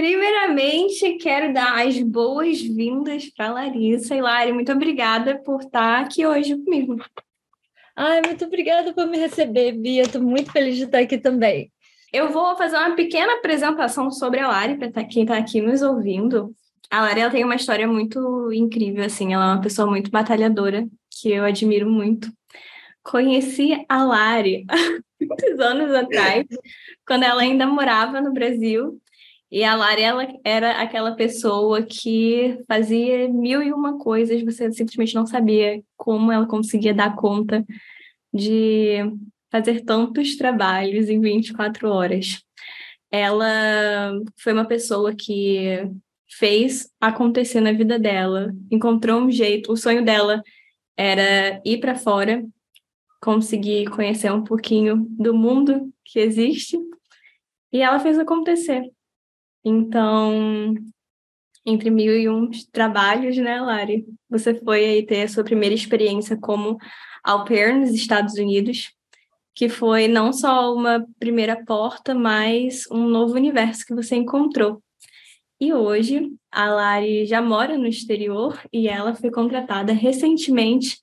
Primeiramente, quero dar as boas-vindas para Larissa. E Lari, muito obrigada por estar aqui hoje comigo. Ai, muito obrigada por me receber, Bia. Estou muito feliz de estar aqui também. Eu vou fazer uma pequena apresentação sobre a Lari para quem está aqui nos ouvindo. A Lari ela tem uma história muito incrível, assim. Ela é uma pessoa muito batalhadora, que eu admiro muito. Conheci a Lari muitos anos atrás, quando ela ainda morava no Brasil. E a Lari, ela era aquela pessoa que fazia mil e uma coisas, você simplesmente não sabia como ela conseguia dar conta de fazer tantos trabalhos em 24 horas. Ela foi uma pessoa que fez acontecer na vida dela, encontrou um jeito, o sonho dela era ir para fora, conseguir conhecer um pouquinho do mundo que existe, e ela fez acontecer. Então, entre mil e um trabalhos, né, Lari? Você foi aí ter a sua primeira experiência como au pair nos Estados Unidos, que foi não só uma primeira porta, mas um novo universo que você encontrou. E hoje, a Lari já mora no exterior e ela foi contratada recentemente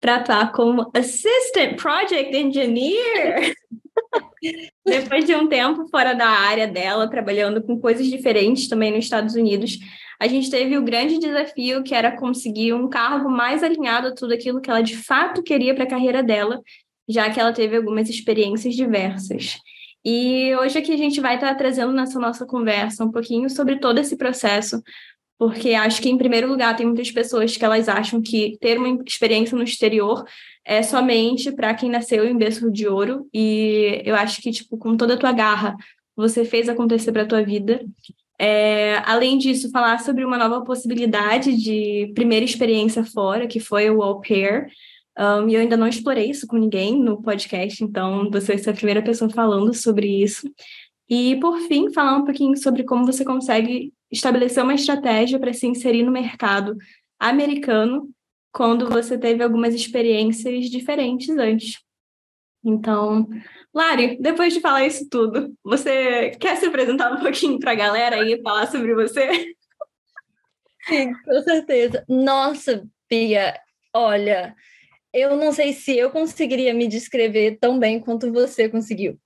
para atuar como Assistant Project Engineer. Depois de um tempo fora da área dela, trabalhando com coisas diferentes também nos Estados Unidos, a gente teve o grande desafio que era conseguir um cargo mais alinhado a tudo aquilo que ela de fato queria para a carreira dela, já que ela teve algumas experiências diversas. E hoje aqui a gente vai estar trazendo nessa nossa conversa um pouquinho sobre todo esse processo, porque acho que, em primeiro lugar, tem muitas pessoas que elas acham que ter uma experiência no exterior é somente para quem nasceu em berço de ouro, e eu acho que, tipo, com toda a tua garra, você fez acontecer para a tua vida. É, além disso, falar sobre uma nova possibilidade de primeira experiência fora, que foi o au pair, um, e eu ainda não explorei isso com ninguém no podcast, então você ser a primeira pessoa falando sobre isso. E, por fim, falar um pouquinho sobre como você consegue estabelecer uma estratégia para se inserir no mercado americano quando você teve algumas experiências diferentes antes. Então, Lari, depois de falar isso tudo, você quer se apresentar um pouquinho para a galera e falar sobre você? Sim, com certeza. Nossa, Pia, olha, eu não sei se eu conseguiria me descrever tão bem quanto você conseguiu.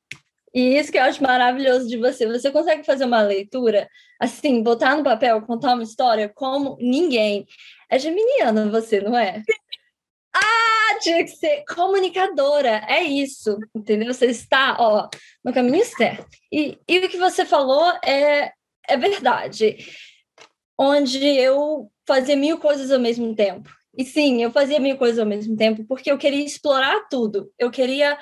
E isso que eu acho maravilhoso de você. Você consegue fazer uma leitura, assim, botar no papel, contar uma história como ninguém. É geminiana você, não é? Ah, tinha que ser comunicadora. É isso, entendeu? Você está, ó, no caminho certo. E, e o que você falou é, é verdade. Onde eu fazia mil coisas ao mesmo tempo. E sim, eu fazia mil coisas ao mesmo tempo, porque eu queria explorar tudo. Eu queria.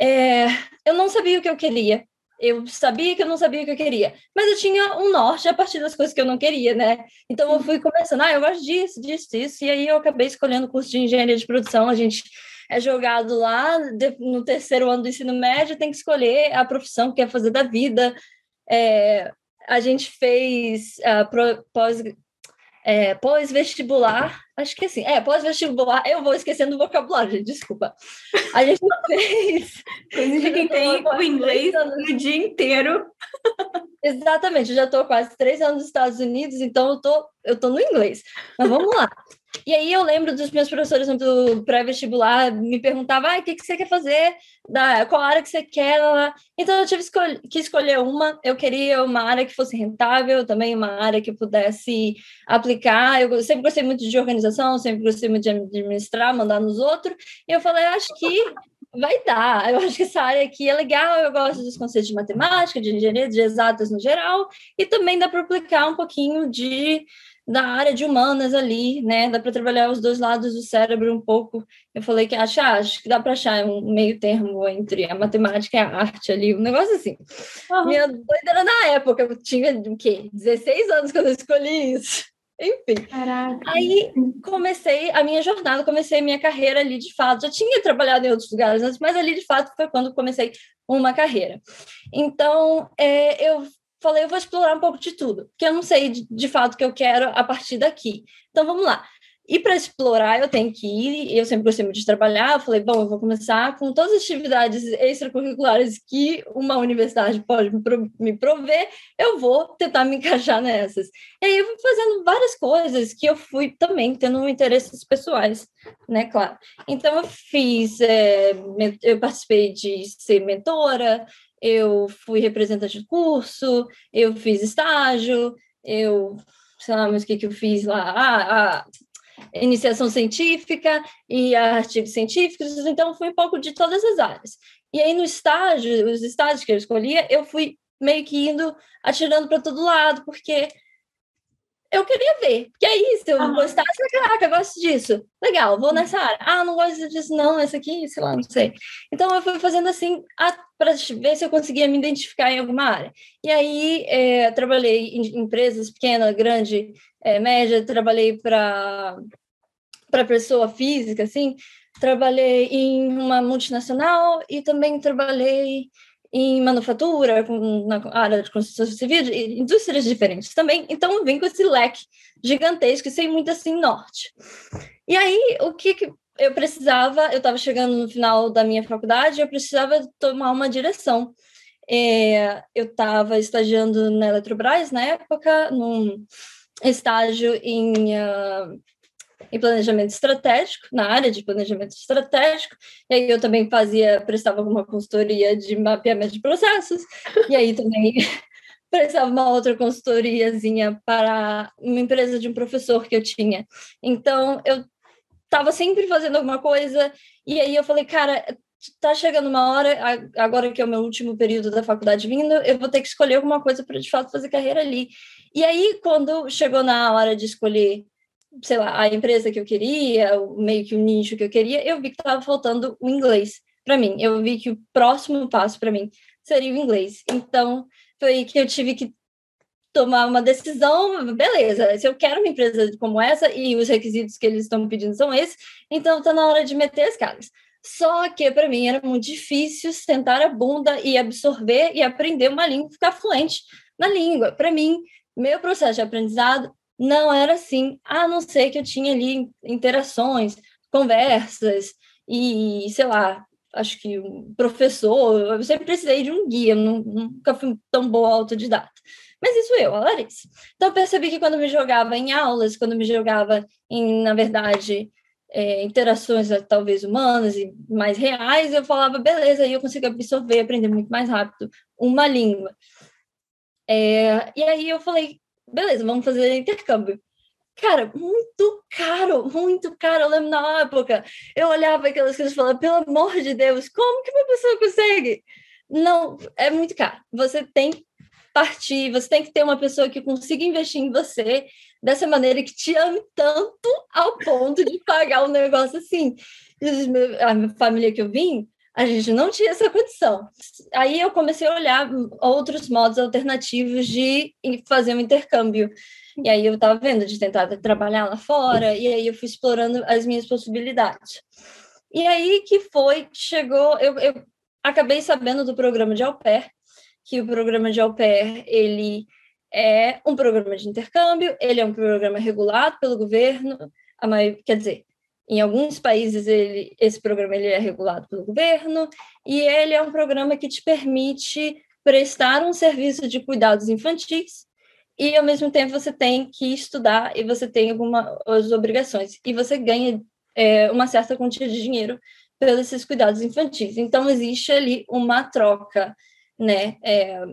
É... Eu não sabia o que eu queria. Eu sabia que eu não sabia o que eu queria, mas eu tinha um norte a partir das coisas que eu não queria, né? Então eu fui começando, ah, eu gosto disso, disso, disso, e aí eu acabei escolhendo o curso de engenharia de produção. A gente é jogado lá no terceiro ano do ensino médio, tem que escolher a profissão que quer fazer da vida. É, a gente fez uh, pós, é, pós-vestibular, acho que assim, é, pós-vestibular, eu vou esquecendo o vocabulário, gente, desculpa. A gente fez. Coisa de quem tem o inglês no dia inteiro. Exatamente, eu já estou quase três anos nos Estados Unidos, então eu tô, eu tô no inglês. Mas vamos lá. E aí eu lembro dos meus professores do pré-vestibular me perguntavam, ah, o que, que você quer fazer, da, qual área que você quer, então eu tive que escolher uma, eu queria uma área que fosse rentável, também uma área que pudesse aplicar, eu sempre gostei muito de organização, sempre gostei muito de administrar, mandar nos outros, e eu falei, acho que vai dar, eu acho que essa área aqui é legal, eu gosto dos conceitos de matemática, de engenharia, de exatas no geral, e também dá para aplicar um pouquinho de da área de humanas ali, né? Dá para trabalhar os dois lados do cérebro um pouco. Eu falei que acho, ah, acho que dá para achar um meio termo entre a matemática e a arte ali, um negócio assim. Uhum. Minha doida era na época, eu tinha o quê? 16 anos quando eu escolhi isso. Enfim. Caraca. Aí comecei a minha jornada, comecei a minha carreira ali de fato. Já tinha trabalhado em outros lugares antes, mas ali de fato foi quando comecei uma carreira. Então, é, eu falei, eu vou explorar um pouco de tudo, porque eu não sei de, de fato o que eu quero a partir daqui. Então vamos lá. E para explorar, eu tenho que ir. Eu sempre gostei muito de trabalhar. Eu falei, bom, eu vou começar com todas as atividades extracurriculares que uma universidade pode me prover. Eu vou tentar me encaixar nessas. E aí eu fui fazendo várias coisas que eu fui também tendo interesses pessoais, né? Claro. Então eu fiz, é, eu participei de ser mentora, eu fui representante de curso, eu fiz estágio, eu sei lá, mas o que, que eu fiz lá? Ah, ah, iniciação científica e artigos científicos, então fui um pouco de todas as áreas. E aí no estágio, os estágios que eu escolhia, eu fui meio que indo atirando para todo lado, porque eu queria ver, que é isso, eu uhum. gostasse, caraca, eu gosto disso, legal, vou nessa área. Ah, não gosto disso, não, essa aqui, sei lá, não sei. Então eu fui fazendo assim para ver se eu conseguia me identificar em alguma área. E aí é, trabalhei em empresas pequena, grande, é, média, trabalhei para para pessoa física, assim, trabalhei em uma multinacional e também trabalhei em manufatura, com, na área de construção civil, indústrias diferentes também. Então, vim com esse leque gigantesco e sei muito assim norte. E aí, o que, que eu precisava, eu estava chegando no final da minha faculdade, eu precisava tomar uma direção. É, eu estava estagiando na Eletrobras na época, num estágio em uh, em planejamento estratégico, na área de planejamento estratégico, e aí eu também fazia, prestava alguma consultoria de mapeamento de processos, e aí também prestava uma outra consultoriazinha para uma empresa de um professor que eu tinha. Então, eu estava sempre fazendo alguma coisa, e aí eu falei, cara, tá chegando uma hora, agora que é o meu último período da faculdade vindo, eu vou ter que escolher alguma coisa para de fato fazer carreira ali. E aí, quando chegou na hora de escolher sei lá, a empresa que eu queria, meio que o nicho que eu queria, eu vi que estava faltando o inglês para mim. Eu vi que o próximo passo para mim seria o inglês. Então, foi que eu tive que tomar uma decisão, beleza, se eu quero uma empresa como essa e os requisitos que eles estão pedindo são esses, então está na hora de meter as caras. Só que para mim era muito difícil sentar a bunda e absorver e aprender uma língua, ficar fluente na língua. Para mim, meu processo de aprendizado não era assim, a não ser que eu tinha ali interações, conversas e, sei lá, acho que um professor, eu sempre precisei de um guia, nunca fui tão boa autodidata. Mas isso eu, a Larissa. Então eu percebi que quando me jogava em aulas, quando me jogava em, na verdade, é, interações talvez humanas e mais reais, eu falava, beleza, aí eu consigo absorver, aprender muito mais rápido uma língua. É, e aí eu falei, beleza, vamos fazer intercâmbio. Cara, muito caro, muito caro. Eu lembro na época, eu olhava aquelas coisas e falava, pelo amor de Deus, como que uma pessoa consegue? Não, é muito caro. Você tem que partir, você tem que ter uma pessoa que consiga investir em você dessa maneira que te ame tanto ao ponto de pagar um negócio assim. A minha família que eu vim, a gente não tinha essa condição. Aí eu comecei a olhar outros modos alternativos de fazer um intercâmbio. E aí eu estava vendo de tentar trabalhar lá fora, e aí eu fui explorando as minhas possibilidades. E aí que foi chegou, eu, eu acabei sabendo do programa de au pair, que o programa de au pair, ele é um programa de intercâmbio, ele é um programa regulado pelo governo, a quer dizer, em alguns países ele, esse programa ele é regulado pelo governo e ele é um programa que te permite prestar um serviço de cuidados infantis e ao mesmo tempo você tem que estudar e você tem algumas obrigações e você ganha é, uma certa quantia de dinheiro pelos esses cuidados infantis. Então existe ali uma troca, né? É,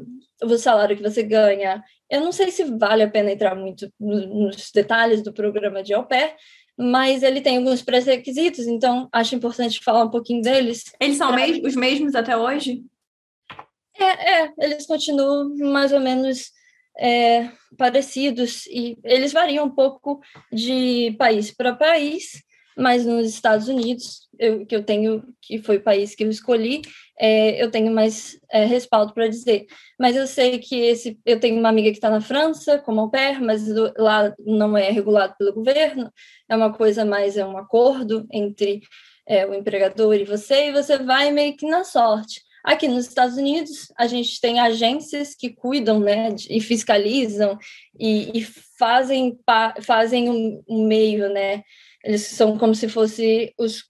o salário que você ganha. Eu não sei se vale a pena entrar muito nos detalhes do programa de au pair, mas ele tem alguns pré-requisitos, então acho importante falar um pouquinho deles. Eles são pra... os mesmos até hoje? É, é, eles continuam mais ou menos é, parecidos e eles variam um pouco de país para país, mas nos Estados Unidos, eu, que eu tenho, que foi o país que eu escolhi, é, eu tenho mais é, respaldo para dizer. Mas eu sei que esse, eu tenho uma amiga que está na França como au pair, mas lá não é regulado pelo governo, é uma coisa mais, é um acordo entre é, o empregador e você, e você vai meio que na sorte. Aqui nos Estados Unidos, a gente tem agências que cuidam, né, e fiscalizam e, e fazem, fazem um, um, meio, né, eles são como se fosse os,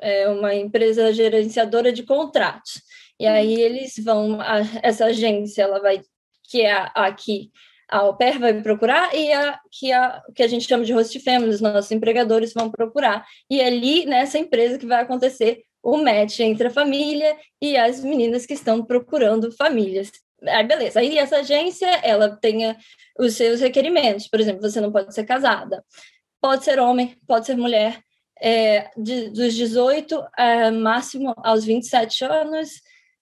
é, uma empresa gerenciadora de contratos. E aí eles vão, a, essa agência, ela vai, que é a, aqui, a au pair vai procurar e a que, a, que a gente chama de host family, os nossos empregadores vão procurar. E é ali, nessa empresa, que vai acontecer o match entre a família e as meninas que estão procurando famílias. Aí, beleza. Aí, essa agência, ela tem os seus requerimentos. Por exemplo, você não pode ser casada. Pode ser homem, pode ser mulher. É, de, dos 18 é, máximo aos 27 anos.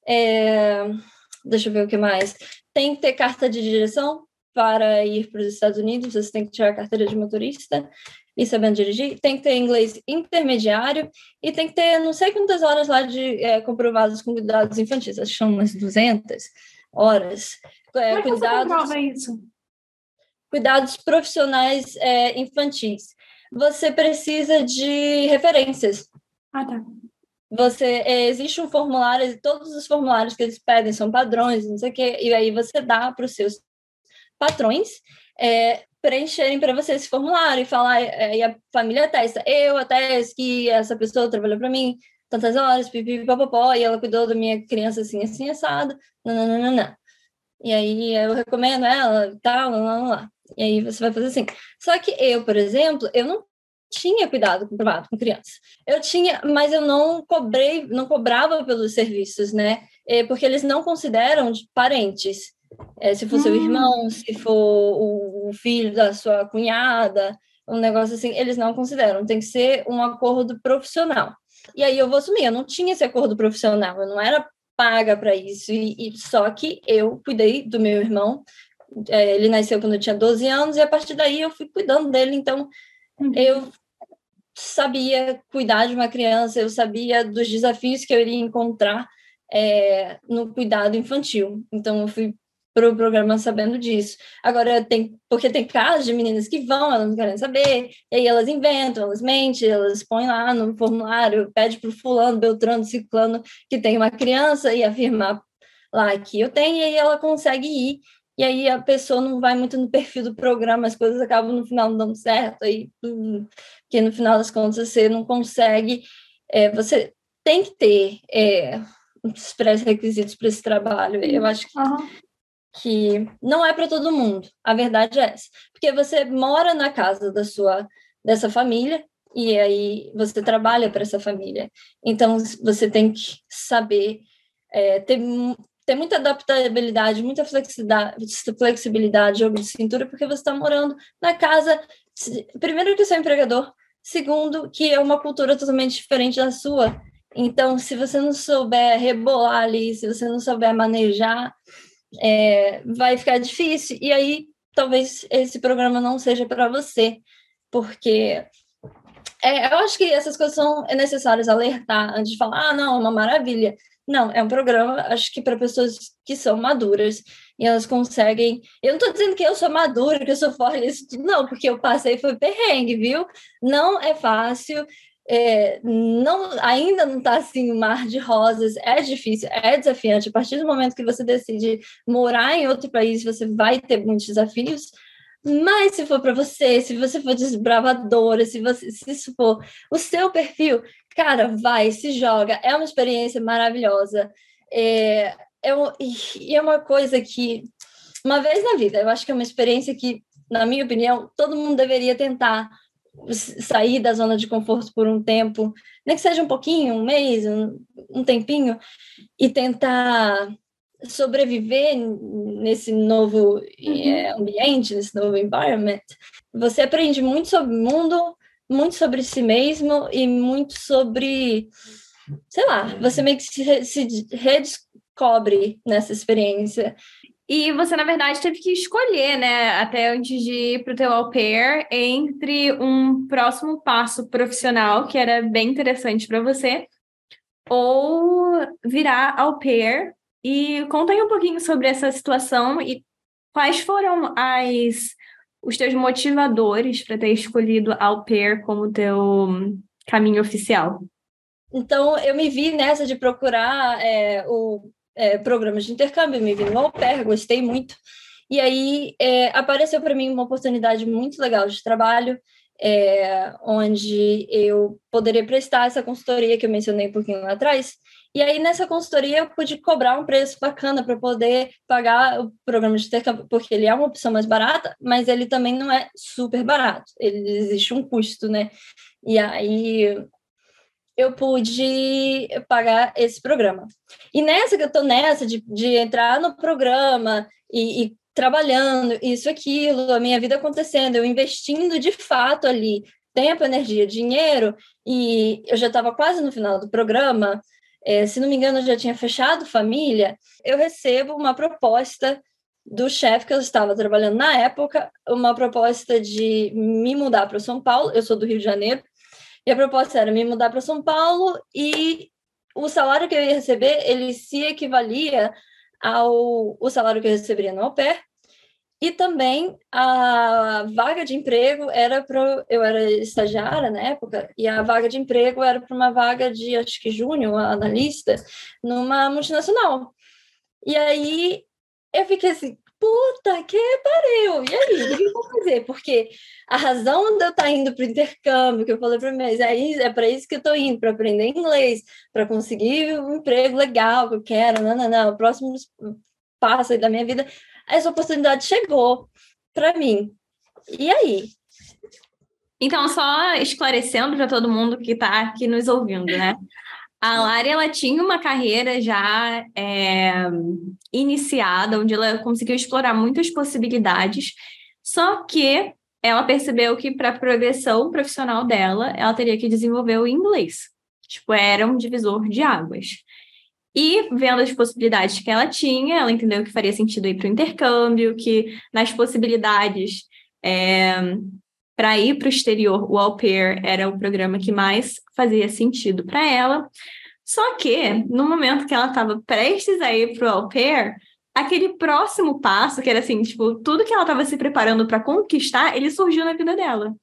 É, deixa eu ver o que mais. Tem que ter carta de direção para ir para os Estados Unidos, você tem que tirar a carteira de motorista e sabendo dirigir, tem que ter inglês intermediário e tem que ter não sei quantas horas lá de é, comprovados com cuidados infantis, acho que são umas 200 horas. É, Como é cuidados, você comprova isso? Cuidados profissionais é, infantis. Você precisa de referências. Ah, tá. Você, é, existe um formulário, todos os formulários que eles pedem são padrões, não sei o quê, e aí você dá para os seus patrões é, preencherem para você esse formulário e falar, é, e a família atesta, eu atesto que essa pessoa trabalhou para mim tantas horas, pipi, papapó, e ela cuidou da minha criança assim, assim, assado, nananana. E aí eu recomendo ela e tal, lá, lá, lá. E aí você vai fazer assim. Só que eu, por exemplo, eu não tinha cuidado com privado com criança. Eu tinha, mas eu não cobrei, não cobrava pelos serviços, né? É, porque eles não consideram parentes. É, se for hum. seu irmão, se for o, filho da sua cunhada, um negócio assim, eles não consideram. Tem que ser um acordo profissional. E aí eu vou assumir, eu não tinha esse acordo profissional, eu não era paga para isso. E, e, só que eu cuidei do meu irmão. É, ele nasceu quando eu tinha 12 anos, e a partir daí eu fui cuidando dele. Então, uhum. eu sabia cuidar de uma criança, eu sabia dos desafios que eu iria encontrar é, no cuidado infantil. Então, eu fui para o programa sabendo disso. Agora, tem, porque tem casos de meninas que vão, elas não querem saber, e aí elas inventam, elas mentem, elas põem lá no formulário, pede para o fulano, beltrano, ciclano, que tem uma criança, e afirmar lá que eu tenho, e aí ela consegue ir, e aí a pessoa não vai muito no perfil do programa, as coisas acabam no final não dando certo, aí, porque no final das contas você não consegue, é, você tem que ter é, os pré-requisitos para esse trabalho. Eu acho que uhum que não é para todo mundo. A verdade é essa. Porque você mora na casa da sua dessa família e aí você trabalha para essa família. Então você tem que saber é, ter, ter muita adaptabilidade, muita flexibilidade, jogo de cintura, porque você está morando na casa, primeiro que seu empregador, segundo que é uma cultura totalmente diferente da sua. Então, se você não souber rebolar ali, se você não souber manejar é, vai ficar difícil. E aí, talvez esse programa não seja para você, porque é, eu acho que essas coisas são necessárias alertar antes de falar, ah, não, é uma maravilha. Não, é um programa, acho que para pessoas que são maduras e elas conseguem. Eu não estou dizendo que eu sou madura, que eu sou forte, isso tudo, não, porque eu passei foi perrengue, viu? Não é fácil é, não, ainda não está assim um mar de rosas, é difícil, é desafiante. A partir do momento que você decide morar em outro país, você vai ter muitos desafios. Mas se for para você, se você for desbravadora, se você se isso for o seu perfil, cara, vai, se joga. É uma experiência maravilhosa. É, é, um, é uma coisa que, uma vez na vida, eu acho que é uma experiência que, na minha opinião, todo mundo deveria tentar sair da zona de conforto por um tempo, nem que seja um pouquinho, um mês, um, um tempinho, e tentar sobreviver nesse novo uhum. é, ambiente, nesse novo environment, você aprende muito sobre o mundo, muito sobre si mesmo e muito sobre, sei lá, você meio que se, se redescobre nessa experiência. E você, na verdade, teve que escolher, né, até antes de ir para o teu au pair, entre um próximo passo profissional, que era bem interessante para você, ou virar au pair. E conta aí um pouquinho sobre essa situação e quais foram as os teus motivadores para ter escolhido au pair como teu caminho oficial. então, eu me vi nessa de procurar é, o é, programas de intercâmbio, me vi no au pair, gostei muito. E aí é, apareceu para mim uma oportunidade muito legal de trabalho, é, onde eu poderia prestar essa consultoria que eu mencionei um pouquinho lá atrás. E aí, nessa consultoria, eu pude cobrar um preço bacana para poder pagar o programa de intercâmbio, porque ele é uma opção mais barata, mas ele também não é super barato. Ele existe um custo, né? E aí eu pude pagar esse programa. E nessa que eu estou nessa de, de entrar no programa e, e trabalhando, isso, aquilo, a minha vida acontecendo, eu investindo de fato ali tempo, energia, dinheiro, e eu já estava quase no final do programa, é, se não me engano, eu já tinha fechado família, eu recebo uma proposta do chefe que eu estava trabalhando na época, uma proposta de me mudar para São Paulo, eu sou do Rio de Janeiro, e a proposta era me mudar para São Paulo e o salário que eu ia receber, ele se equivalia ao o salário que eu receberia no au pair, e também a vaga de emprego era para. Eu era estagiária na época, e a vaga de emprego era para uma vaga de, acho que júnior, analista, numa multinacional. E aí eu fiquei assim, puta que pariu! E aí, o que eu vou fazer? Porque a razão de eu estar tá indo para o intercâmbio, que eu falei para mim, é, é para isso que eu estou indo, para aprender inglês, para conseguir um emprego legal que eu quero, não, não, não, o próximo passo da minha vida essa oportunidade chegou para mim. E aí? Então, só esclarecendo para todo mundo que está aqui nos ouvindo, né? A Lari, ela tinha uma carreira já é, iniciada, onde ela conseguiu explorar muitas possibilidades, só que ela percebeu que para a progressão profissional dela, ela teria que desenvolver o inglês. Tipo, era um divisor de águas. E vendo as possibilidades que ela tinha, ela entendeu que faria sentido ir para o intercâmbio, que nas possibilidades é, para ir para o exterior, o Au Pair era o programa que mais fazia sentido para ela. Só que, no momento que ela estava prestes a ir para o Au Pair, aquele próximo passo, que era assim, tipo, tudo que ela estava se preparando para conquistar, ele surgiu na vida dela.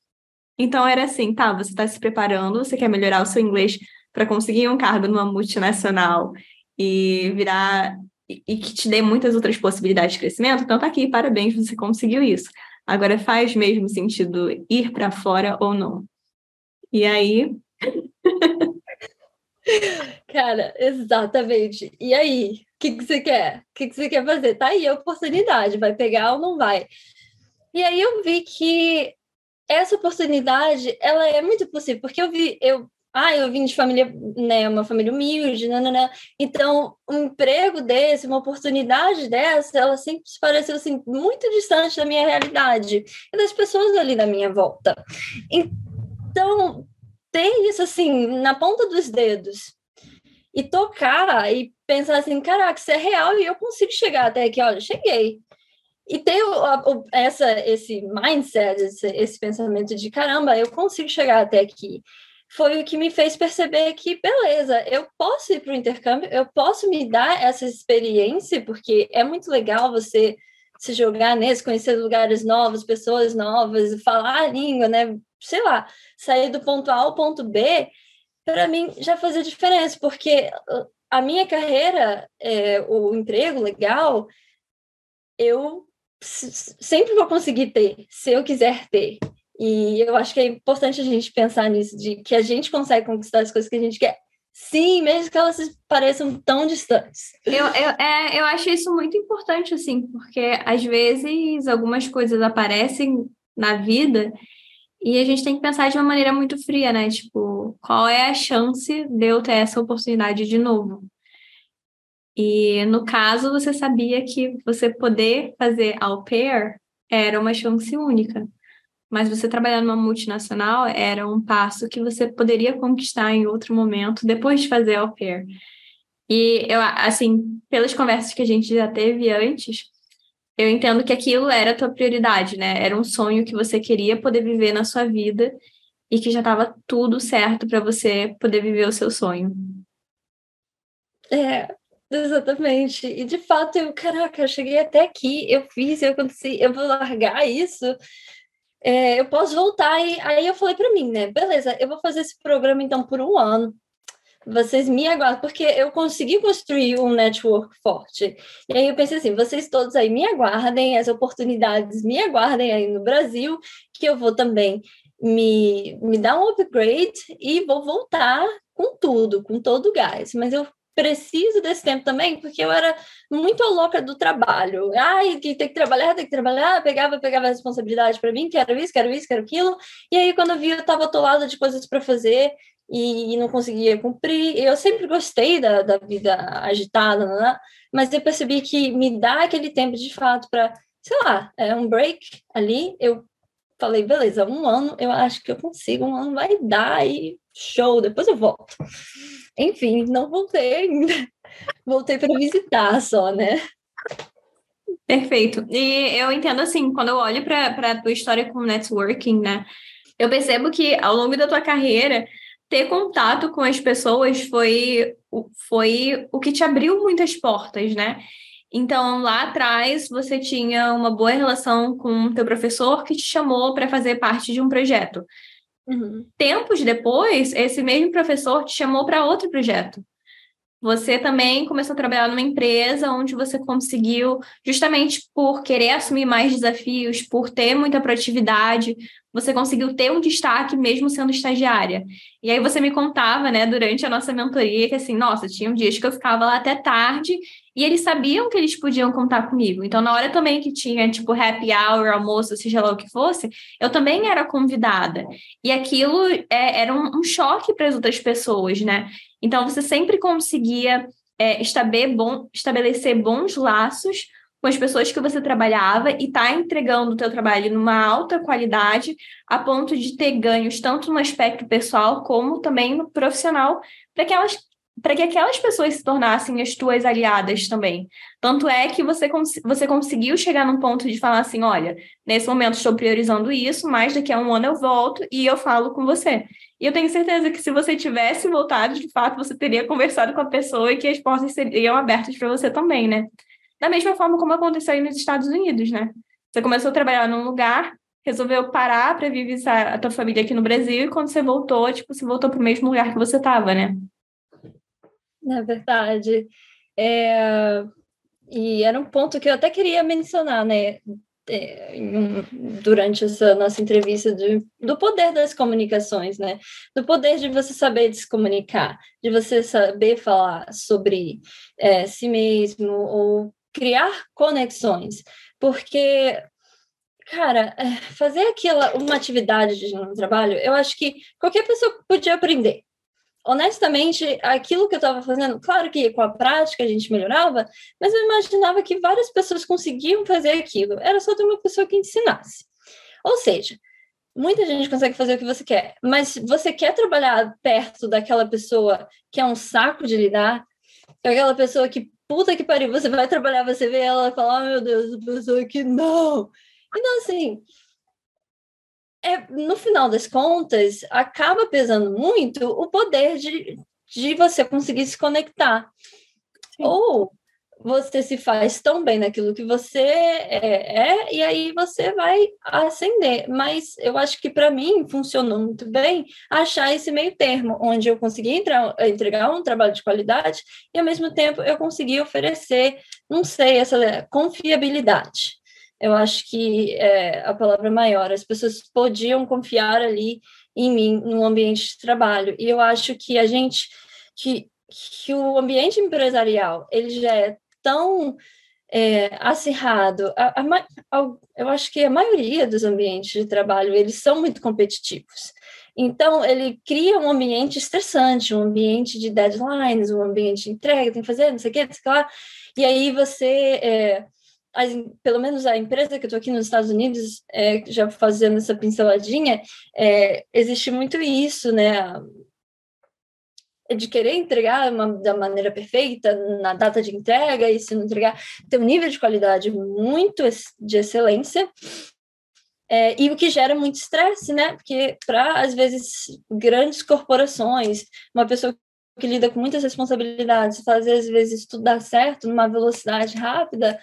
Então era assim, tá, você está se preparando, você quer melhorar o seu inglês para conseguir um cargo numa multinacional e virar e que te dê muitas outras possibilidades de crescimento, então tá aqui, parabéns, você conseguiu isso. Agora faz mesmo sentido ir para fora ou não? E aí? Cara, exatamente. E aí? O que, que você quer? O que, que você quer fazer? Tá aí a oportunidade, vai pegar ou não vai? E aí eu vi que essa oportunidade, ela é muito possível, porque eu vi, eu ah, eu vim de família, né, uma família humilde, nanana. então um emprego desse, uma oportunidade dessa, ela sempre pareceu assim muito distante da minha realidade e das pessoas ali da minha volta. Então, ter isso assim na ponta dos dedos e tocar e pensar assim, caraca, isso é real e eu consigo chegar até aqui, olha, cheguei. E ter o, o, essa, esse mindset, esse, esse pensamento de caramba, eu consigo chegar até aqui foi o que me fez perceber que, beleza, eu posso ir para o intercâmbio, eu posso me dar essa experiência, porque é muito legal você se jogar nesse, conhecer lugares novos, pessoas novas, falar a língua, né? Sei lá, sair do ponto A ao ponto B, para mim já fazia diferença, porque a minha carreira, é, o emprego legal, eu sempre vou conseguir ter, se eu quiser ter. E eu acho que é importante a gente pensar nisso, de que a gente consegue conquistar as coisas que a gente quer. Sim, mesmo que elas pareçam tão distantes. Eu, eu, é, eu acho isso muito importante, assim, porque às vezes algumas coisas aparecem na vida e a gente tem que pensar de uma maneira muito fria, né? Tipo, qual é a chance de eu ter essa oportunidade de novo? E no caso, você sabia que você poder fazer au pair era uma chance única mas você trabalhar numa multinacional era um passo que você poderia conquistar em outro momento, depois de fazer au pair. E eu, assim, pelas conversas que a gente já teve antes, eu entendo que aquilo era a tua prioridade, né? Era um sonho que você queria poder viver na sua vida e que já estava tudo certo para você poder viver o seu sonho. É, exatamente. E de fato, eu, caraca, eu cheguei até aqui, eu fiz, eu aconteci, eu vou largar isso é, eu posso voltar. E aí eu falei para mim, né? Beleza, eu vou fazer esse programa então por um ano. vocês me aguardem, porque eu consegui construir um network forte. E aí eu pensei assim, vocês todos aí me aguardem, as oportunidades me aguardem aí no Brasil, que eu vou também me, me dar um upgrade e vou voltar com tudo, com todo o gás. Mas eu preciso desse tempo também, porque eu era muito louca do trabalho. Ai, tem que trabalhar, tem que trabalhar, pegava, pegava a responsabilidade para mim, quero isso, quero isso, quero aquilo. E aí, quando eu vi, eu estava atolada de coisas para fazer e, não conseguia cumprir. Eu sempre gostei da, da vida agitada, né? mas eu percebi que me dá aquele tempo de fato para, sei lá, é um break ali. Eu falei, beleza, um ano eu acho que eu consigo, um ano vai dar e show, depois eu volto. Enfim, não voltei ainda. Voltei para visitar só, né? Perfeito. E eu entendo assim, quando eu olho para a tua história com networking, né? Eu percebo que ao longo da tua carreira, ter contato com as pessoas foi, foi o que te abriu muitas portas, né? Então, lá atrás, você tinha uma boa relação com o teu professor que te chamou para fazer parte de um projeto. Uhum. Tempos depois, esse mesmo professor te chamou para outro projeto. Você também começou a trabalhar numa empresa onde você conseguiu, justamente por querer assumir mais desafios, por ter muita proatividade, você conseguiu ter um destaque mesmo sendo estagiária. E aí você me contava, né, durante a nossa mentoria, que assim, nossa, tinha dias que eu ficava lá até tarde e eles sabiam que eles podiam contar comigo. Então, na hora também que tinha, tipo, happy hour, almoço, seja lá o que fosse, eu também era convidada. E aquilo é, era um, um choque para as outras pessoas, né? Então, você sempre conseguia é, bom, estabelecer bons laços com as pessoas que você trabalhava e tá entregando o teu trabalho numa alta qualidade, a ponto de ter ganhos tanto no aspecto pessoal como também no profissional, para que elas para que aquelas pessoas se tornassem as tuas aliadas também. Tanto é que você, cons você conseguiu chegar num ponto de falar assim: olha, nesse momento estou priorizando isso, mas daqui a um ano eu volto e eu falo com você. E eu tenho certeza que se você tivesse voltado, de fato, você teria conversado com a pessoa e que as portas seriam abertas para você também, né? Da mesma forma como aconteceu aí nos Estados Unidos, né? Você começou a trabalhar num lugar, resolveu parar para vir visitar a tua família aqui no Brasil, e quando você voltou, tipo, você voltou para o mesmo lugar que você estava, né? É verdade. É... E era um ponto que eu até queria mencionar, né? É, durante essa nossa entrevista de, do poder das comunicações, né? Do poder de você saber se comunicar, de você saber falar sobre é, si mesmo ou criar conexões, porque cara, é, fazer aquela uma atividade de um trabalho, eu acho que qualquer pessoa podia aprender honestamente, aquilo que eu estava fazendo, claro que com a prática a gente melhorava, mas eu imaginava que várias pessoas conseguiam fazer aquilo. Era só ter uma pessoa que ensinasse. Ou seja, muita gente consegue fazer o que você quer, mas você quer trabalhar perto daquela pessoa que é um saco de lidar, aquela pessoa que puta que pariu, você vai trabalhar, você vê ela e fala, oh, meu Deus, a pessoa que não. Então, assim, é, no final das contas, acaba pesando muito o poder de, de você conseguir se conectar. Sim. Ou você se faz tão bem naquilo que você é, é, e aí você vai ascender. Mas eu acho que para mim funcionou muito bem achar esse meio termo, onde eu consegui entrar, entregar um trabalho de qualidade e ao mesmo tempo eu consegui oferecer, não sei, essa confiabilidade eu acho que é a palavra maior. As pessoas podiam confiar ali em mim no ambiente de trabalho. E eu acho que a gente, que, que o ambiente empresarial, ele já é tão é, acirrado. A, a, a, eu acho que a maioria dos ambientes de trabalho, eles são muito competitivos. Então, ele cria um ambiente estressante, um ambiente de deadlines, um ambiente de entrega, tem que fazer, não sei o quê, não sei o que lá. E aí você... É, as, pelo menos a empresa que eu estou aqui nos Estados Unidos, é, já fazendo essa pinceladinha, é, existe muito isso, né? De querer entregar uma, da maneira perfeita, na data de entrega, e se não entregar, ter um nível de qualidade muito de excelência, é, e o que gera muito estresse, né? Porque para, às vezes, grandes corporações, uma pessoa que lida com muitas responsabilidades, fazer, às vezes, tudo dar certo numa velocidade rápida,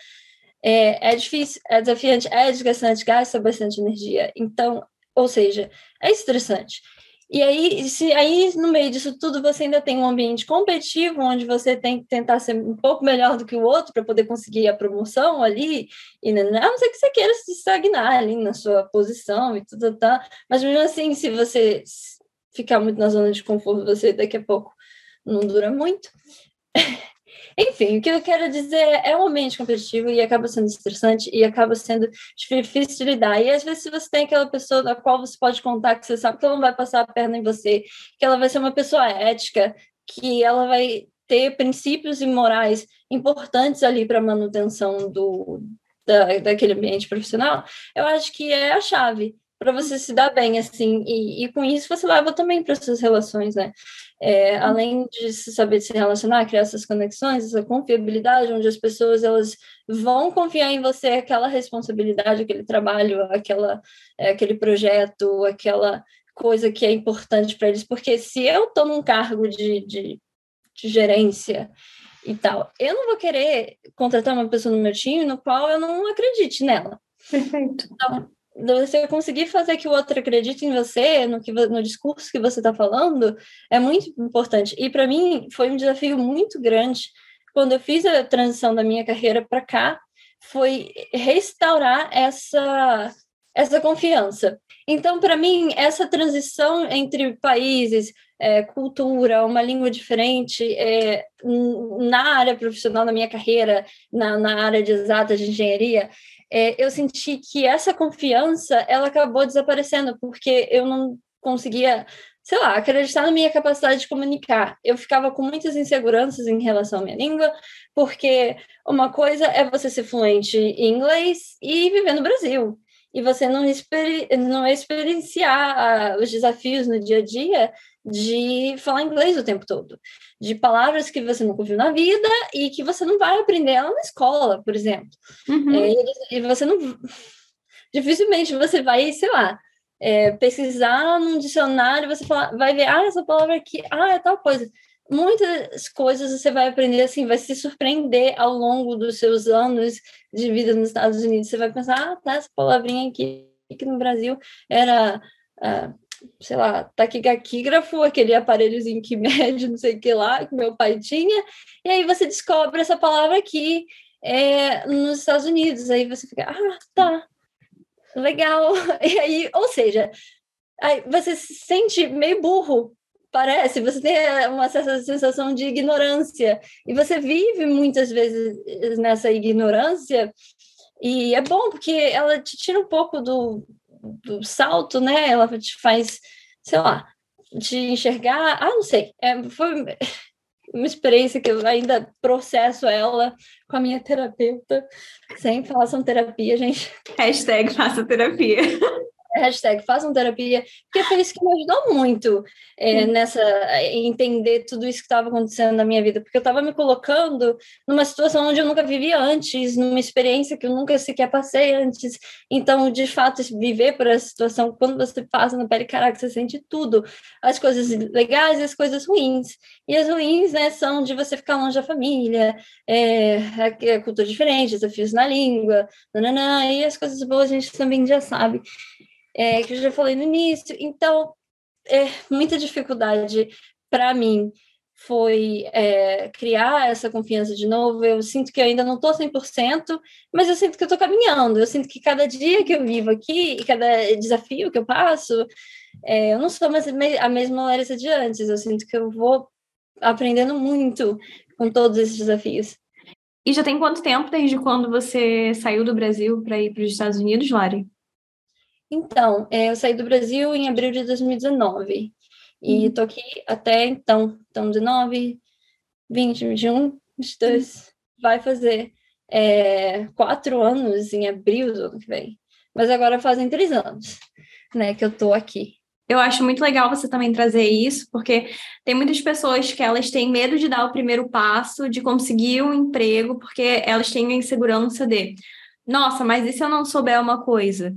é, é difícil, é desafiante, é desgastante, gasta bastante energia. Então, ou seja, é estressante. E aí, se aí no meio disso tudo você ainda tem um ambiente competitivo, onde você tem que tentar ser um pouco melhor do que o outro para poder conseguir a promoção ali, e né, a não ser que você queira se estagnar ali na sua posição e tudo, tá? Mas mesmo assim, se você ficar muito na zona de conforto, você daqui a pouco não dura muito. Enfim, o que eu quero dizer é um ambiente competitivo e acaba sendo estressante e acaba sendo difícil de lidar. E às vezes, se você tem aquela pessoa da qual você pode contar que você sabe que ela não vai passar a perna em você, que ela vai ser uma pessoa ética, que ela vai ter princípios e morais importantes ali para a manutenção do, da, daquele ambiente profissional, eu acho que é a chave para você se dar bem, assim, e, e com isso você leva também para suas relações, né? É, além de saber se relacionar, criar essas conexões, essa confiabilidade, onde as pessoas elas vão confiar em você aquela responsabilidade, aquele trabalho, aquela, é, aquele projeto, aquela coisa que é importante para eles, porque se eu estou num cargo de, de, de gerência e tal, eu não vou querer contratar uma pessoa no meu time no qual eu não acredite nela. Perfeito. Então, você conseguir fazer que o outro acredite em você, no, que, no discurso que você está falando, é muito importante. E para mim foi um desafio muito grande quando eu fiz a transição da minha carreira para cá, foi restaurar essa essa confiança. Então, para mim, essa transição entre países, é, cultura, uma língua diferente, é, na área profissional, na minha carreira, na, na área de exatas de engenharia, é, eu senti que essa confiança ela acabou desaparecendo porque eu não conseguia, sei lá, acreditar na minha capacidade de comunicar. Eu ficava com muitas inseguranças em relação à minha língua, porque uma coisa é você ser fluente em inglês e viver no Brasil. E você não, experi não experienciar uh, os desafios no dia a dia de falar inglês o tempo todo, de palavras que você nunca ouviu na vida e que você não vai aprender ela na escola, por exemplo. Uhum. É, e você não. Dificilmente você vai, sei lá, é, pesquisar num dicionário, você fala, vai ver, ah, essa palavra aqui, ah, é tal coisa. Muitas coisas você vai aprender assim, vai se surpreender ao longo dos seus anos de vida nos Estados Unidos. Você vai pensar, ah, tá, essa palavrinha aqui, aqui no Brasil era. Uh, sei lá, taquigaquígrafo, aquele aparelhozinho que mede, não sei o que lá, que meu pai tinha, e aí você descobre essa palavra aqui é, nos Estados Unidos, aí você fica, ah, tá, legal, e aí, ou seja, aí você se sente meio burro, parece, você tem uma certa sensação de ignorância, e você vive muitas vezes nessa ignorância, e é bom porque ela te tira um pouco do, do salto, né? Ela te faz, sei lá, de enxergar. Ah, não sei. É, foi uma experiência que eu ainda processo ela com a minha terapeuta. Sempre façam terapia, gente. Hashtag faça terapia hashtag façam terapia, porque foi isso que me ajudou muito é, nessa entender tudo isso que estava acontecendo na minha vida, porque eu estava me colocando numa situação onde eu nunca vivi antes, numa experiência que eu nunca sequer passei antes. Então, de fato, viver por essa situação, quando você passa na pele, caraca, você sente tudo, as coisas legais e as coisas ruins. E as ruins, né, são de você ficar longe da família, é, a, cultura diferente, desafios na língua, nananã, e as coisas boas a gente também já sabe é, que eu já falei no início. Então, é, muita dificuldade para mim foi é, criar essa confiança de novo. Eu sinto que eu ainda não estou 100%, mas eu sinto que eu estou caminhando. Eu sinto que cada dia que eu vivo aqui e cada desafio que eu passo, é, eu não sou mais a mesma Larissa de antes. Eu sinto que eu vou aprendendo muito com todos esses desafios. E já tem quanto tempo desde quando você saiu do Brasil para ir para os Estados Unidos, Lari? Então, é, eu saí do Brasil em abril de 2019 e estou uhum. aqui até então. Então, 19, 20, 21, 22. Uhum. Vai fazer é, quatro anos em abril do ano que vem. Mas agora fazem três anos, né, que eu estou aqui. Eu acho muito legal você também trazer isso, porque tem muitas pessoas que elas têm medo de dar o primeiro passo, de conseguir um emprego, porque elas têm a insegurança de, nossa, mas e se eu não souber uma coisa?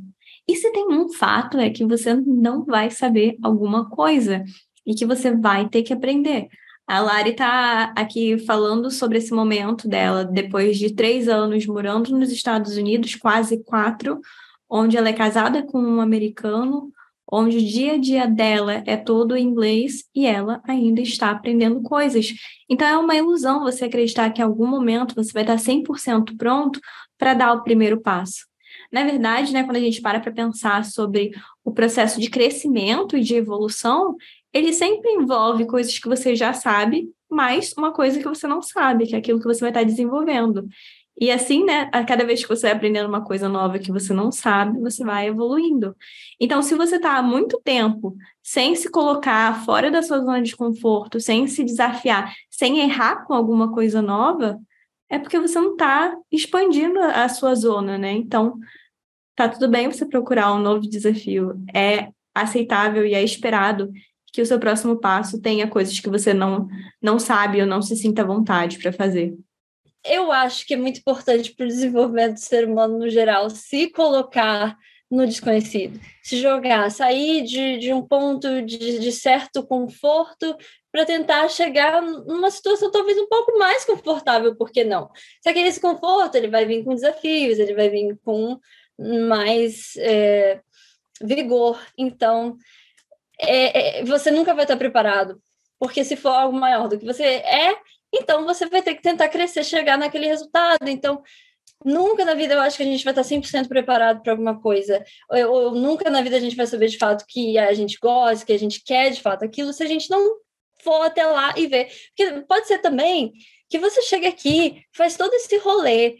E se tem um fato é que você não vai saber alguma coisa e que você vai ter que aprender. A Lari está aqui falando sobre esse momento dela, depois de três anos morando nos Estados Unidos, quase quatro, onde ela é casada com um americano, onde o dia a dia dela é todo em inglês e ela ainda está aprendendo coisas. Então é uma ilusão você acreditar que em algum momento você vai estar 100% pronto para dar o primeiro passo. Na verdade, né, quando a gente para para pensar sobre o processo de crescimento e de evolução, ele sempre envolve coisas que você já sabe, mais uma coisa que você não sabe, que é aquilo que você vai estar desenvolvendo. E assim, né, a cada vez que você vai aprendendo uma coisa nova que você não sabe, você vai evoluindo. Então, se você está há muito tempo sem se colocar fora da sua zona de conforto, sem se desafiar, sem errar com alguma coisa nova, é porque você não está expandindo a sua zona, né? Então, tá tudo bem você procurar um novo desafio. É aceitável e é esperado que o seu próximo passo tenha coisas que você não, não sabe ou não se sinta à vontade para fazer eu acho que é muito importante para o desenvolvimento do ser humano no geral se colocar no desconhecido, se jogar, sair de, de um ponto de, de certo conforto para tentar chegar numa situação talvez um pouco mais confortável, por que não? Só que esse conforto ele vai vir com desafios, ele vai vir com mais é, vigor. Então, é, é, você nunca vai estar preparado, porque se for algo maior do que você é, então você vai ter que tentar crescer, chegar naquele resultado. Então, nunca na vida eu acho que a gente vai estar 100% preparado para alguma coisa. Ou, ou, nunca na vida a gente vai saber de fato que a gente gosta, que a gente quer de fato aquilo, se a gente não for até lá e ver. Porque pode ser também que você chega aqui, faz todo esse rolê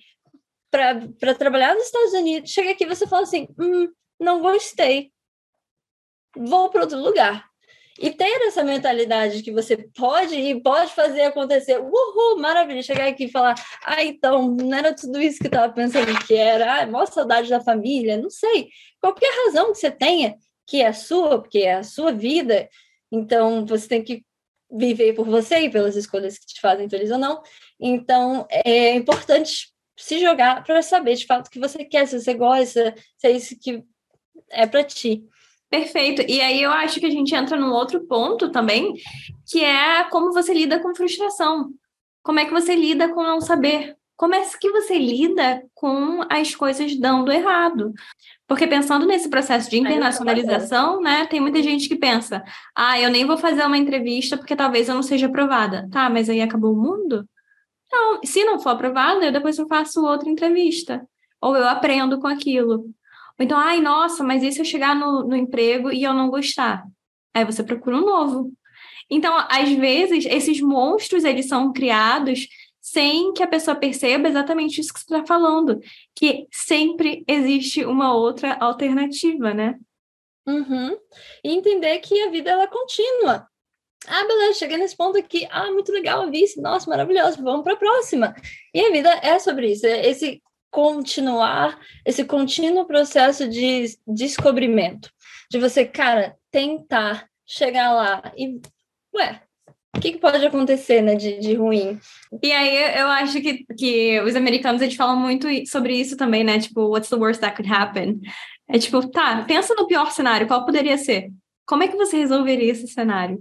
para trabalhar nos Estados Unidos, chega aqui você fala assim: hum, não gostei, vou para outro lugar. E ter essa mentalidade que você pode e pode fazer acontecer. Uhul, maravilha! Chegar aqui e falar, ah, então, não era tudo isso que eu estava pensando que era, ah, maior saudade da família, não sei. Qualquer razão que você tenha, que é sua, porque é a sua vida, então você tem que viver por você e pelas escolhas que te fazem feliz ou não. Então, é importante se jogar para saber de fato o que você quer, se você gosta, se é isso que é para ti. Perfeito. E aí eu acho que a gente entra num outro ponto também, que é como você lida com frustração. Como é que você lida com não saber? Como é que você lida com as coisas dando errado? Porque pensando nesse processo de internacionalização, né, tem muita gente que pensa: ah, eu nem vou fazer uma entrevista porque talvez eu não seja aprovada. Tá, mas aí acabou o mundo? Não, se não for aprovada, eu depois eu faço outra entrevista. Ou eu aprendo com aquilo. Ou então, ai, nossa, mas e se eu chegar no, no emprego e eu não gostar? Aí você procura um novo. Então, às vezes, esses monstros, eles são criados sem que a pessoa perceba exatamente isso que você está falando, que sempre existe uma outra alternativa, né? Uhum. E entender que a vida ela é contínua. Ah, beleza, cheguei nesse ponto aqui. Ah, muito legal, vi isso. Nossa, maravilhoso. Vamos para a próxima. E a vida é sobre isso. É esse continuar esse contínuo processo de descobrimento, de você, cara, tentar chegar lá e, ué, o que, que, pode acontecer, né, de, de ruim? E aí eu acho que, que os americanos eles falam muito sobre isso também, né? Tipo, what's the worst that could happen? É tipo, tá, pensa no pior cenário, qual poderia ser? Como é que você resolveria esse cenário?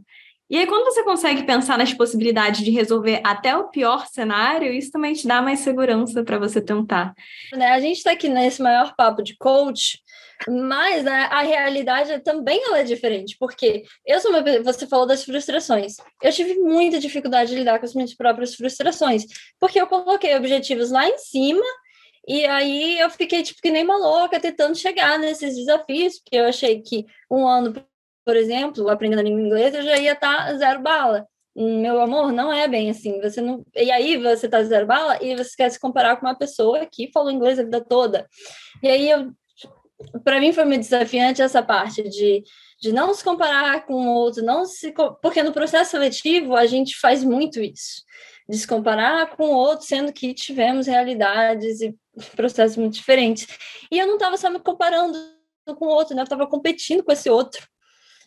E aí, quando você consegue pensar nas possibilidades de resolver até o pior cenário, isso também te dá mais segurança para você tentar. Né, a gente está aqui nesse maior papo de coach, mas né, a realidade também ela é diferente, porque eu sou uma, você falou das frustrações. Eu tive muita dificuldade de lidar com as minhas próprias frustrações, porque eu coloquei objetivos lá em cima e aí eu fiquei tipo que nem uma louca tentando chegar nesses desafios, porque eu achei que um ano por exemplo, aprendendo a língua inglesa, eu já ia estar tá zero bala. Meu amor, não é bem assim. Você não. E aí você tá zero bala e você quer se comparar com uma pessoa que falou inglês a vida toda. E aí eu. Para mim foi muito desafiante essa parte de, de não se comparar com o outro, não se. Porque no processo seletivo a gente faz muito isso. De se comparar com o outro, sendo que tivemos realidades e processos muito diferentes. E eu não estava só me comparando com o outro, né? Eu estava competindo com esse outro.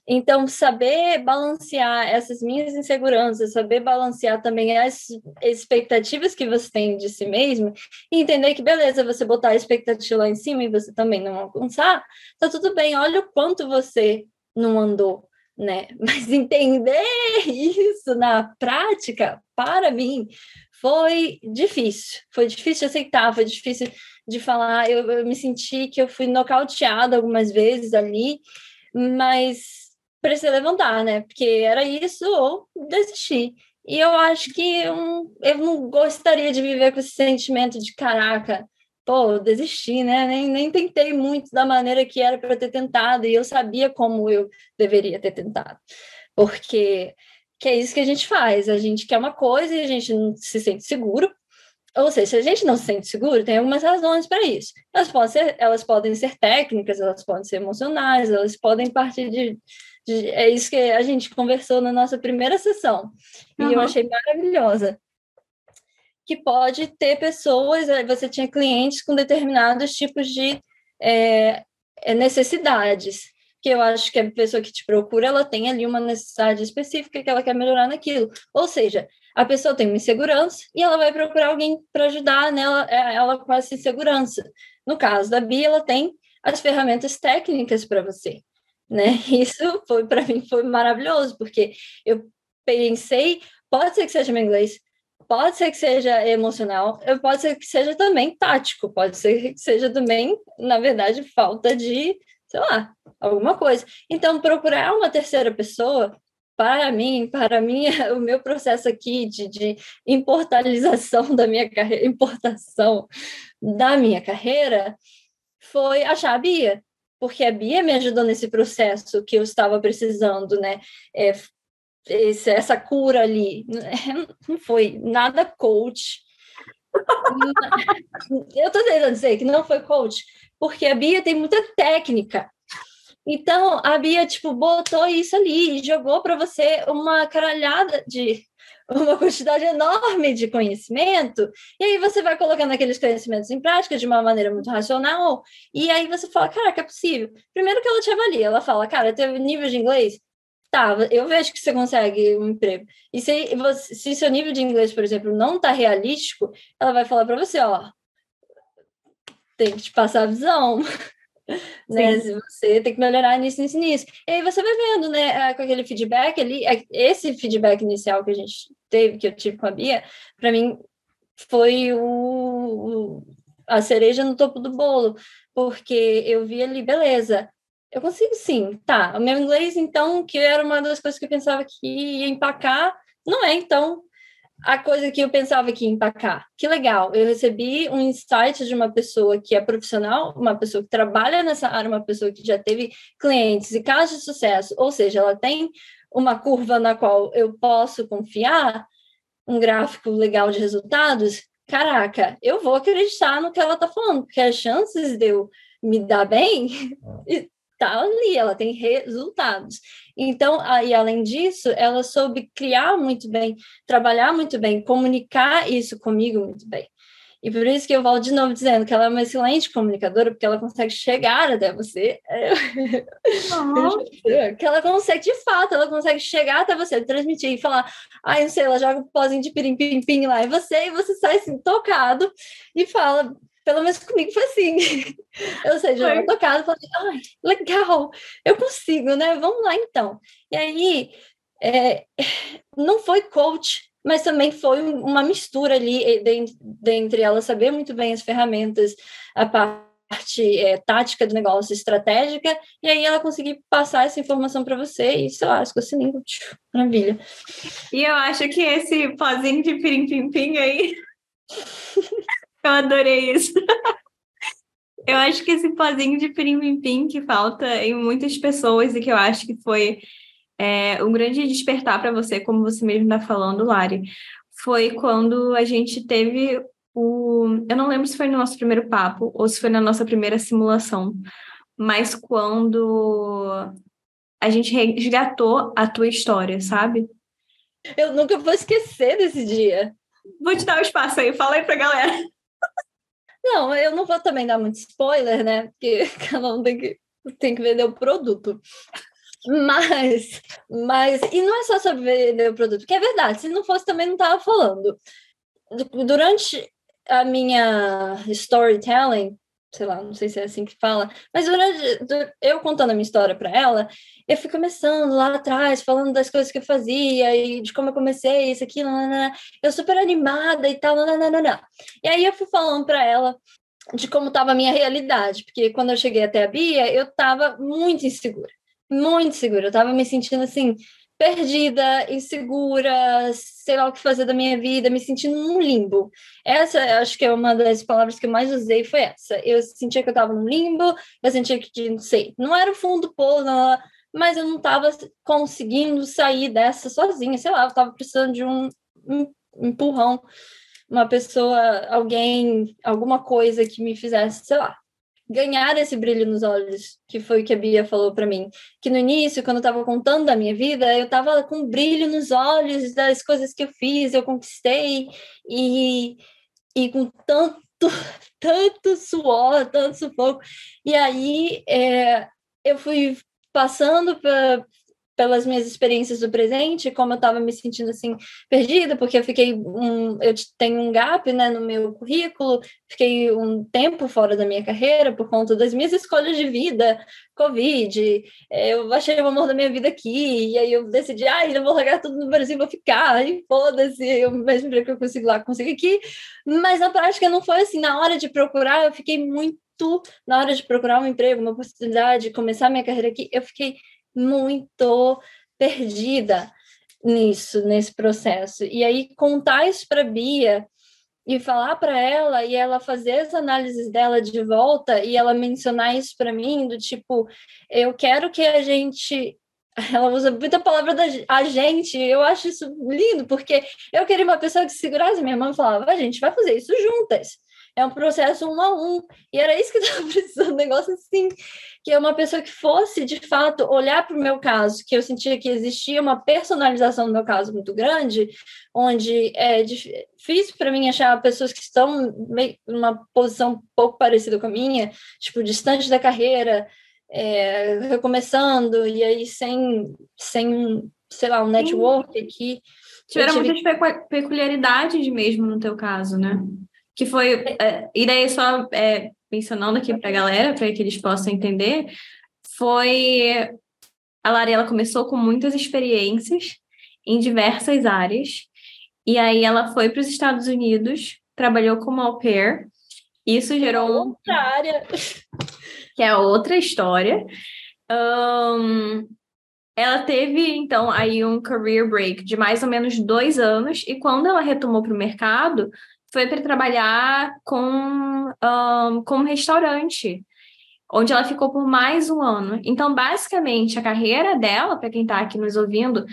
Então, saber balancear essas minhas inseguranças, saber balancear também as expectativas que você tem de si mesmo, e entender que, beleza, você botar a expectativa lá em cima e você também não alcançar, tá tudo bem, olha o quanto você não andou, né? Mas entender isso na prática, para mim, foi difícil. Foi difícil de aceitar, foi difícil de falar. Eu, eu me senti que eu fui nocauteada algumas vezes ali, mas precisei levantar, né? Porque era isso ou desistir. E eu acho que eu, não gostaria de viver com esse sentimento de caraca, pô, desisti, né? Nem, nem tentei muito da maneira que era para ter tentado, e eu sabia como eu deveria ter tentado. Porque que é isso que a gente faz, a gente quer uma coisa e a gente não se sente seguro, ou seja, se a gente não se sente seguro, tem algumas razões para isso. Elas podem, ser, elas podem ser técnicas, elas podem ser emocionais, elas podem partir de É isso que a gente conversou na nossa primeira sessão. Uhum. E eu achei maravilhosa. Que pode ter pessoas, eh, você tinha clientes com determinados tipos de é, necessidades que eu acho que a pessoa que te procura, ela tem ali uma necessidade específica que ela quer melhorar naquilo. Ou seja, a pessoa tem uma insegurança e ela vai procurar alguém para ajudar nela, ela com essa insegurança. No caso da Bia, ela tem as ferramentas técnicas para você, né? Isso foi para mim foi maravilhoso, porque eu pensei, pode ser que seja meu inglês, pode ser que seja emocional, pode ser que seja também tático, pode ser que seja também, na verdade, falta de, sei lá, alguma coisa. Então, procurar uma terceira pessoa para mim, para mim, o meu processo aqui de, de importalização da minha carreira, importação da minha carreira, foi achar a Bia, porque a Bia me ajudou nesse processo que eu estava precisando, né? É, esse, essa cura ali, não foi nada coach. eu estou tentando dizer que não foi coach, porque a Bia tem muita técnica, então, a Bia, tipo, botou isso ali e jogou para você uma caralhada de uma quantidade enorme de conhecimento, e aí você vai colocando aqueles conhecimentos em prática de uma maneira muito racional, e aí você fala, caraca, é possível. Primeiro que ela te avalia, ela fala, cara, teu nível de inglês, tá, eu vejo que você consegue um emprego. E se, você, se seu nível de inglês, por exemplo, não tá realístico, ela vai falar para você, ó, tem que te passar a visão. né? Você tem que melhorar nisso, nisso, nisso. E aí você vai vendo, né, é, com aquele feedback ali, é, esse feedback inicial que a gente teve, que eu tive com a Bia, para mim foi o, a cereja no topo do bolo, porque eu vi ali, beleza, eu consigo sim, tá. O meu inglês, então, que era uma das coisas que eu pensava que ia empacar, não é, então, a coisa que eu pensava que ia empacar. Que legal, eu recebi um insight de uma pessoa que é profissional, uma pessoa que trabalha nessa área, uma pessoa que já teve clientes e casos de sucesso, ou seja, ela tem uma curva na qual eu posso confiar, um gráfico legal de resultados. Caraca, eu vou acreditar no que ela está falando, porque as chances de eu me dar bem tá ali, ela tem resultados. Então, e além disso, ela soube criar muito bem, trabalhar muito bem, comunicar isso comigo muito bem. E por isso que eu volto de novo dizendo que ela é uma excelente comunicadora, porque ela consegue chegar até você. Uhum. que ela consegue, de fato, ela consegue chegar até você, transmitir e falar, ai, não sei, ela joga um pozinho de pirim-pim-pim lá em você, e você sai assim, tocado, e fala, pelo menos comigo foi assim. Ou seja, eu tocado, falei, ai, legal, eu consigo, né? Vamos lá então. E aí, é, não foi coach, mas também foi uma mistura ali dentre ela saber muito bem as ferramentas, a parte é, tática do negócio, estratégica, e aí ela conseguir passar essa informação para você e, sei lá, ficou assim, maravilha. E eu acho que esse pozinho de pirim-pim-pim aí Eu adorei isso. eu acho que esse pozinho de pirim que falta em muitas pessoas e que eu acho que foi é, um grande despertar para você, como você mesmo está falando, Lari, foi quando a gente teve o. Eu não lembro se foi no nosso primeiro papo ou se foi na nossa primeira simulação, mas quando a gente resgatou a tua história, sabe? Eu nunca vou esquecer desse dia. Vou te dar o um espaço aí, fala aí pra galera. Não, eu não vou também dar muito spoiler, né? Porque cada um tem que, tem que vender o produto. Mas, mas, e não é só sobre vender o produto, porque é verdade, se não fosse também não estava falando. Durante a minha storytelling, sei lá, não sei se é assim que fala, mas durante eu contando a minha história para ela, eu fui começando lá atrás, falando das coisas que eu fazia e de como eu comecei, isso aqui, eu super animada e tal, nananana. E aí eu fui falando para ela de como estava a minha realidade, porque quando eu cheguei até a Bia, eu estava muito insegura. muito segura. Eu tava me sentindo assim, perdida, insegura, sei lá o que fazer da minha vida, me sentindo num limbo. Essa, acho que é uma das palavras que eu mais usei, foi essa. Eu sentia que eu estava num limbo, eu sentia que, não sei, não era o fundo do poço, mas eu não estava conseguindo sair dessa sozinha, sei lá, eu estava precisando de um, um empurrão, uma pessoa, alguém, alguma coisa que me fizesse, sei lá, ganhar esse brilho nos olhos, que foi o que a Bia falou para mim. Que no início, quando eu estava contando da minha vida, eu estava com brilho nos olhos das coisas que eu fiz, eu conquistei, e, e com tanto, tanto suor, tanto sufoco. E aí é, eu fui passando pra, pelas minhas experiências do presente, como eu estava me sentindo assim perdida, porque eu fiquei um, eu tenho um gap, né, no meu currículo, fiquei um tempo fora da minha carreira por conta das minhas escolhas de vida, Covid, é, eu achei o amor da minha vida aqui, e aí eu decidi, ah, eu vou largar tudo no Brasil, vou ficar, e foda-se, o mesmo que eu consigo lá, consigo aqui, mas na prática não foi assim, na hora de procurar, eu fiquei muito, na hora de procurar um emprego, uma oportunidade, começar minha carreira aqui, eu fiquei muito perdida nisso, nesse processo. E aí contar isso para Bia e falar para ela e ela fazer as análises dela de volta e ela mencionar isso para mim do tipo, eu quero que a gente ela usa muita palavra da a gente, eu acho isso lindo, porque eu queria uma pessoa que segurasse minha mão e falava, a gente vai fazer isso juntas é um processo um a um. E era isso que eu estava precisando, um negócio assim, que é uma pessoa que fosse, de fato, olhar para o meu caso, que eu sentia que existia uma personalização do meu caso muito grande, onde é difícil para mim achar pessoas que estão numa posição um pouco parecida com a minha, tipo, distante da carreira, é, recomeçando, e aí sem, sem sei lá, um network aqui. Tiveram tive... muitas peculiaridades mesmo no teu caso, né? Que foi. É, e daí, só é, mencionando aqui para a galera, para que eles possam entender, foi. A Lari ela começou com muitas experiências em diversas áreas, e aí ela foi para os Estados Unidos, trabalhou como au pair, isso gerou. Outra área. Que é outra história. Um, ela teve, então, aí um career break de mais ou menos dois anos, e quando ela retomou para o mercado, foi para trabalhar com, um, com um restaurante, onde ela ficou por mais um ano. Então, basicamente, a carreira dela, para quem está aqui nos ouvindo,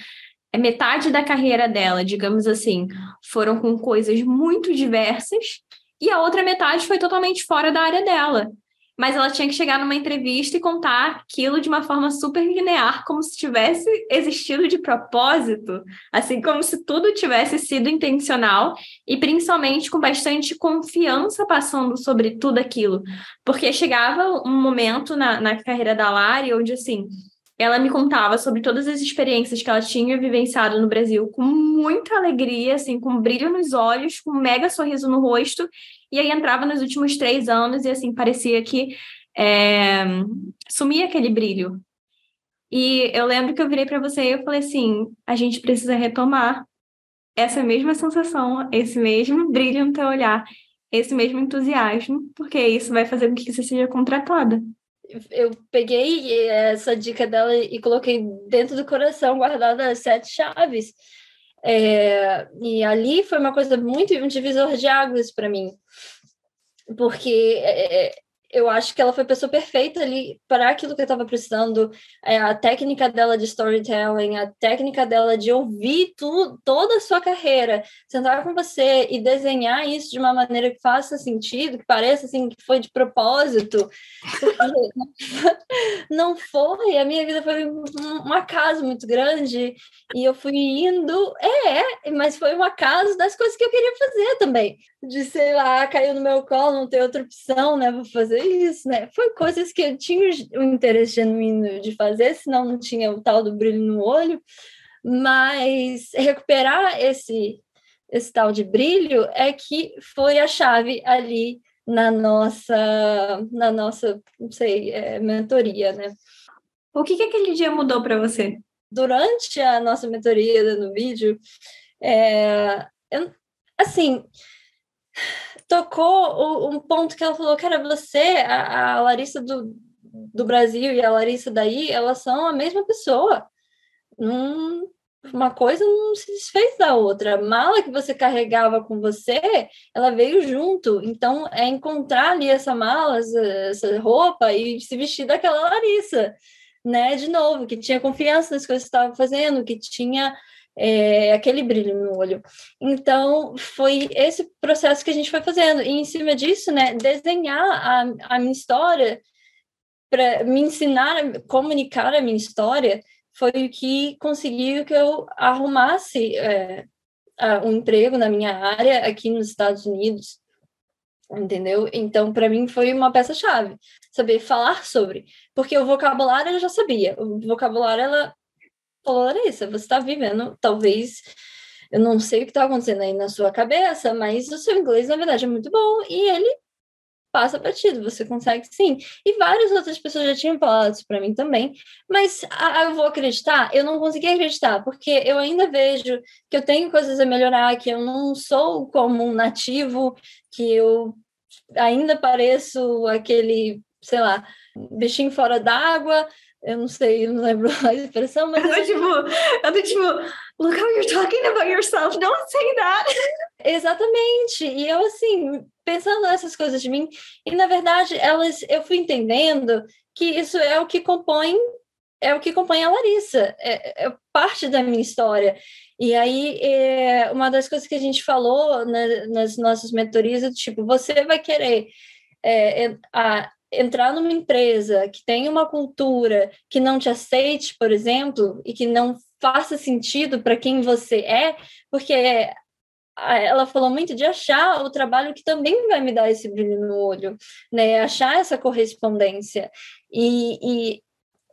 é metade da carreira dela, digamos assim, foram com coisas muito diversas, e a outra metade foi totalmente fora da área dela mas ela tinha que chegar numa entrevista e contar aquilo de uma forma super linear, como se tivesse existido de propósito, assim como se tudo tivesse sido intencional e principalmente com bastante confiança passando sobre tudo aquilo, porque chegava um momento na, na carreira da Lari onde assim ela me contava sobre todas as experiências que ela tinha vivenciado no Brasil com muita alegria, assim, com brilho nos olhos, com um mega sorriso no rosto, e aí entrava nos últimos três anos e, assim, parecia que é, sumia aquele brilho. E eu lembro que eu virei para você e eu falei assim, a gente precisa retomar essa mesma sensação, esse mesmo brilho no teu olhar, esse mesmo entusiasmo, porque isso vai fazer com que você seja contratada eu peguei essa dica dela e coloquei dentro do coração, guardada sete chaves. É, e ali foi uma coisa muito um divisor de águas para mim, porque é, eu acho que ela foi a pessoa perfeita ali para aquilo que eu estava precisando. É, a técnica dela de storytelling, a técnica dela de ouvir tu, toda a sua carreira, sentar com você e desenhar isso de uma maneira que faça sentido, que pareça assim que foi de propósito. Não foi, a minha vida foi um acaso muito grande e eu fui indo, é, mas foi um acaso das coisas que eu queria fazer também. De sei lá, caiu no meu colo, não tem outra opção, né? Vou fazer isso, né? Foi coisas que eu tinha o interesse genuíno de fazer, senão não tinha o tal do brilho no olho. Mas recuperar esse, esse tal de brilho é que foi a chave ali na nossa, na nossa, não sei, é, mentoria, né? O que, que aquele dia mudou para você? Durante a nossa mentoria no vídeo, é, eu, assim, tocou um ponto que ela falou, cara, você, a, a Larissa do, do Brasil e a Larissa daí, elas são a mesma pessoa. Uma coisa não se desfez da outra. A mala que você carregava com você, ela veio junto. Então, é encontrar ali essa mala, essa, essa roupa e se vestir daquela Larissa, né? De novo, que tinha confiança nas coisas que estava fazendo, que tinha é, aquele brilho no olho. Então, foi esse processo que a gente foi fazendo. E em cima disso, né, desenhar a, a minha história, para me ensinar a comunicar a minha história, foi o que conseguiu que eu arrumasse é, um emprego na minha área aqui nos Estados Unidos. Entendeu? Então, para mim, foi uma peça-chave. Saber falar sobre. Porque o vocabulário eu já sabia. O vocabulário, ela falou, Larissa, você está vivendo, talvez, eu não sei o que está acontecendo aí na sua cabeça, mas o seu inglês, na verdade, é muito bom e ele passa batido, você consegue sim. E várias outras pessoas já tinham falado isso para mim também, mas eu vou acreditar? Eu não consegui acreditar, porque eu ainda vejo que eu tenho coisas a melhorar, que eu não sou como um nativo, que eu ainda pareço aquele, sei lá, bichinho fora d'água, eu não sei, eu não lembro a expressão, mas. Eu tô tipo, eu tô tipo, look how you're talking about yourself, don't say that. Exatamente. E eu, assim, pensando nessas coisas de mim, e na verdade, elas, eu fui entendendo que isso é o que compõe é o que compõe a Larissa, é, é parte da minha história. E aí, é, uma das coisas que a gente falou né, nas nossas mentorias é tipo, você vai querer é, a, entrar numa empresa que tem uma cultura que não te aceite, por exemplo, e que não faça sentido para quem você é, porque ela falou muito de achar o trabalho que também vai me dar esse brilho no olho, né? Achar essa correspondência. E, e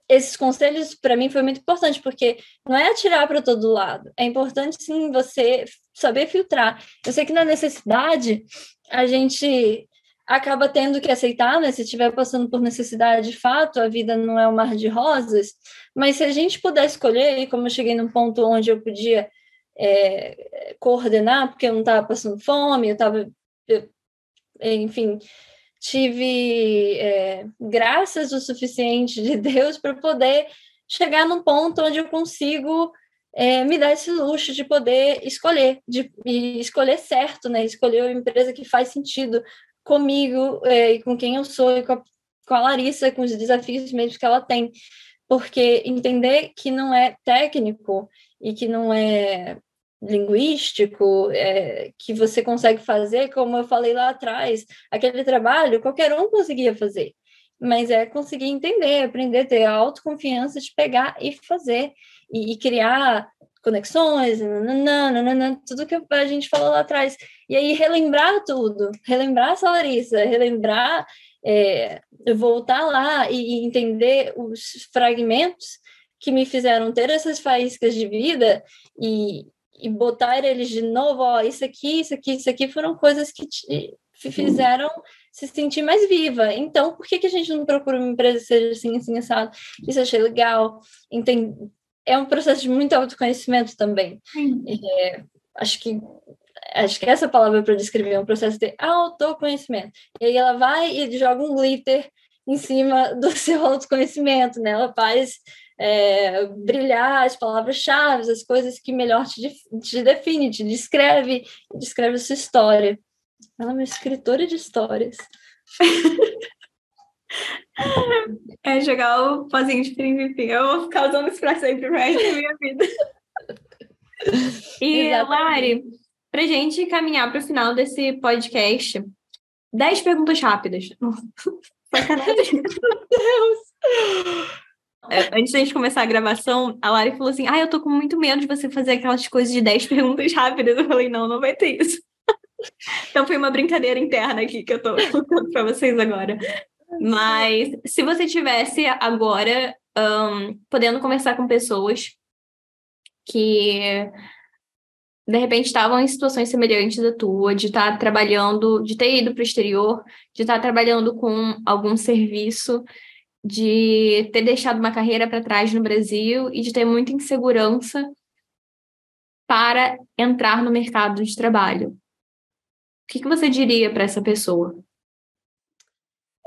esses conselhos para mim foi muito importante, porque não é atirar para todo lado, é importante sim você saber filtrar. Eu sei que na necessidade a gente acaba tendo que aceitar, né? Se estiver passando por necessidade de fato, a vida não é um mar de rosas, mas se a gente puder escolher, e como eu cheguei num ponto onde eu podia é, coordenar, porque eu não estava passando fome, eu estava, enfim, tive é, graças o suficiente de Deus para poder chegar num ponto onde eu consigo é, me dar esse luxo de poder escolher, de escolher certo, né? Escolher a empresa que faz sentido comigo é, e com quem eu sou e com a, com a Larissa, com os desafios mesmo que ela tem. Porque entender que não é técnico e que não é linguístico, é, que você consegue fazer, como eu falei lá atrás, aquele trabalho qualquer um conseguia fazer, mas é conseguir entender, aprender, ter a autoconfiança de pegar e fazer, e, e criar conexões, nananã, tudo que a gente falou lá atrás. E aí relembrar tudo, relembrar essa Larissa, relembrar, é, voltar lá e, entender os fragmentos que me fizeram ter essas faíscas de vida e, e botar eles de novo, ó, isso aqui, isso aqui, isso aqui foram coisas que te fizeram se sentir mais viva. Então, por que, que a gente não procura uma empresa que seja assim, assim, assado? Isso achei legal. Entende? É um processo de muito autoconhecimento também. É, acho que acho que essa palavra para descrever é um processo de autoconhecimento. E aí ela vai e joga um glitter em cima do seu autoconhecimento, né? Ela faz é, brilhar as palavras-chave, as coisas que melhor te, te define, te descreve, descreve a sua história. Ela é uma escritora de histórias. é jogar o pozinho de enfim. Eu vou ficar usando isso para sempre para minha vida. E, Exatamente. Lari, para gente caminhar para o final desse podcast, dez perguntas rápidas. Sacanagem. Meu Deus! Antes da gente começar a gravação, a Lari falou assim: Ah, eu tô com muito medo de você fazer aquelas coisas de 10 perguntas rápidas. Eu falei: Não, não vai ter isso. então foi uma brincadeira interna aqui que eu tô contando para vocês agora. Mas se você tivesse agora um, podendo conversar com pessoas que de repente estavam em situações semelhantes à tua, de estar trabalhando, de ter ido para o exterior, de estar trabalhando com algum serviço, de ter deixado uma carreira para trás no Brasil e de ter muita insegurança para entrar no mercado de trabalho. O que, que você diria para essa pessoa?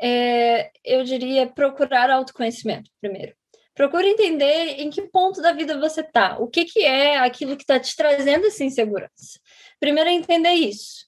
É, eu diria procurar autoconhecimento primeiro. Procure entender em que ponto da vida você está, o que, que é aquilo que está te trazendo essa insegurança. Primeiro é entender isso.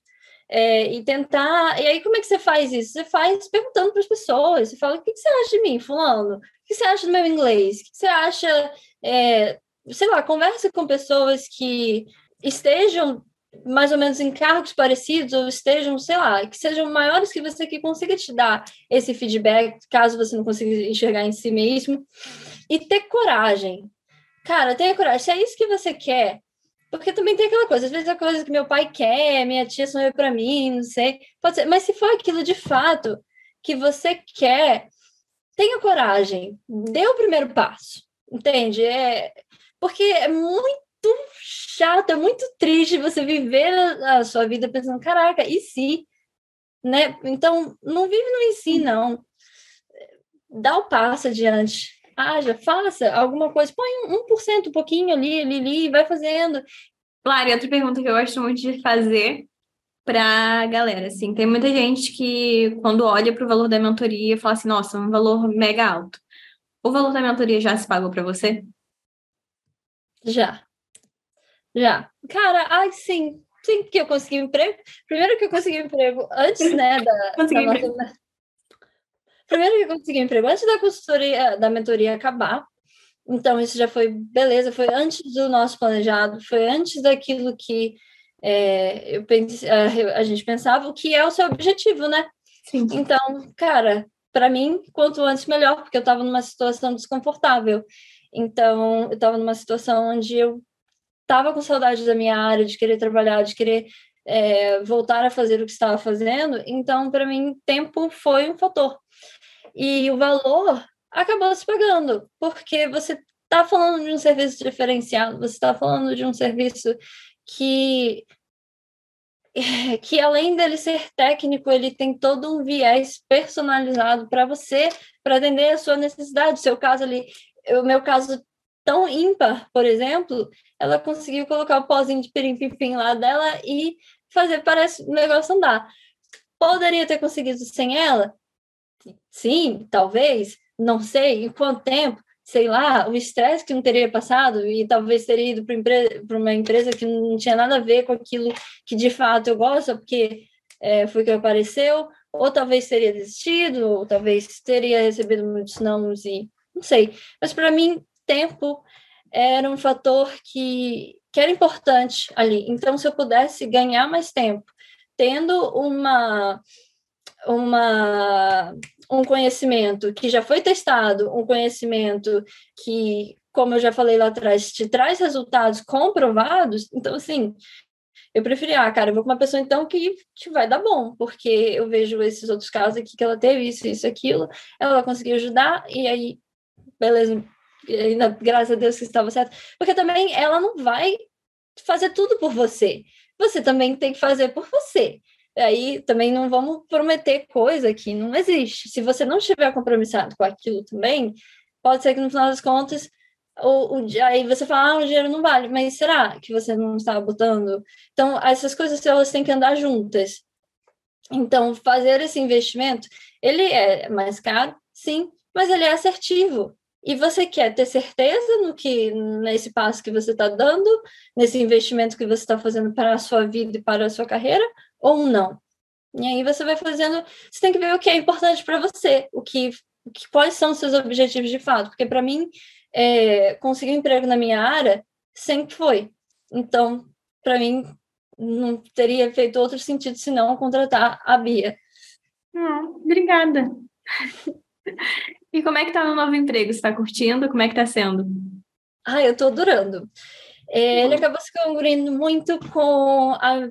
É, e tentar. E aí, como é que você faz isso? Você faz perguntando para as pessoas. Você fala: o que, que, você acha de mim, Fulano? O que você acha do meu inglês? O que você acha. É, sei lá, conversa com pessoas que estejam mais ou menos em cargos parecidos ou estejam, sei lá, que sejam maiores que você que consiga te dar esse feedback, caso você não consiga enxergar em si mesmo. E ter coragem. Cara, tenha coragem. Se é isso que você quer, porque também tem aquela coisa, às vezes é coisa que meu pai quer, minha tia sonhou para mim, não sei. Pode ser, mas se for aquilo de fato que você quer, tenha coragem, dê o primeiro passo. Entende? É porque é muito chato, é muito triste você viver a sua vida pensando, caraca, e se? Né? Então, não vive no em si, não. Dá o passo adiante. Haja, faça alguma coisa, põe um, 1%, um pouquinho ali, ali, ali, vai fazendo. Claro, e outra pergunta que eu gosto muito de fazer para galera, assim, tem muita gente que quando olha para o valor da mentoria fala assim, nossa, um valor mega alto. O valor da mentoria já se pagou para você? Já. Já. Cara, ai, sim. Sim, porque eu consegui um emprego. Primeiro que eu consegui um emprego antes, né, da, da nossa... Primeiro que eu consegui um emprego antes da consultoria, da mentoria acabar. Então, isso já foi beleza, foi antes do nosso planejado, foi antes daquilo que é, eu pense, a, a, gente pensava, o que é o seu objetivo, né? Sim. Então, cara, para mim, quanto antes melhor, porque eu estava numa situação desconfortável. Então, eu estava numa situação onde eu estava com saudade da minha área, de querer trabalhar, de querer é, voltar a fazer o que estava fazendo. Então, para mim, tempo foi um fator. E o valor acabou se pagando, porque você está falando de um serviço diferenciado, você está falando de um serviço que que além dele ser técnico, ele tem todo um viés personalizado para você, para atender a sua necessidade. Seu caso ali, o meu caso tão ímpar, por exemplo, ela conseguiu colocar o pozinho de pirim-pim lá dela e fazer parece o negócio andar. Poderia ter conseguido sem ela? Sim, talvez, não sei em quanto tempo, sei lá, o estresse que não teria passado e talvez teria ido para uma empresa que não tinha nada a ver com aquilo que de fato eu gosto, porque é, foi que apareceu, ou talvez teria desistido, ou talvez teria recebido muitos não e não sei. Mas para mim, tempo era um fator que, que era importante ali. Então, se eu pudesse ganhar mais tempo, tendo uma, uma, um conhecimento que já foi testado, um conhecimento que, como eu já falei lá atrás, te traz resultados comprovados, então, assim, eu preferi, ah, cara, eu vou com uma pessoa então que, que vai dar bom, porque eu vejo esses outros casos aqui que ela teve isso, isso, aquilo, ela conseguiu ajudar, e aí, beleza, ainda, graças a Deus que estava certo, porque também ela não vai fazer tudo por você. Você também tem que fazer por você. Aí também não vamos prometer coisa que não existe. Se você não estiver compromissado com aquilo também, pode ser que no final das contas aí você fala, ah, o dinheiro não vale, mas será que você não está botando? Então, essas coisas elas têm que andar juntas. Então, fazer esse investimento, ele é mais caro, sim, mas ele é assertivo. E você quer ter certeza no que nesse passo que você está dando, nesse investimento que você está fazendo para a sua vida e para a sua carreira, ou não? E aí você vai fazendo, você tem que ver o que é importante para você, o que, o que quais são os seus objetivos de fato, porque para mim é, conseguir um emprego na minha área sempre foi. Então, para mim não teria feito outro sentido senão contratar a Bia. Hum, obrigada. E como é que tá no novo emprego? Você está curtindo? Como é que tá sendo? Ah, eu tô adorando. É, ele acabou se congruindo muito com a,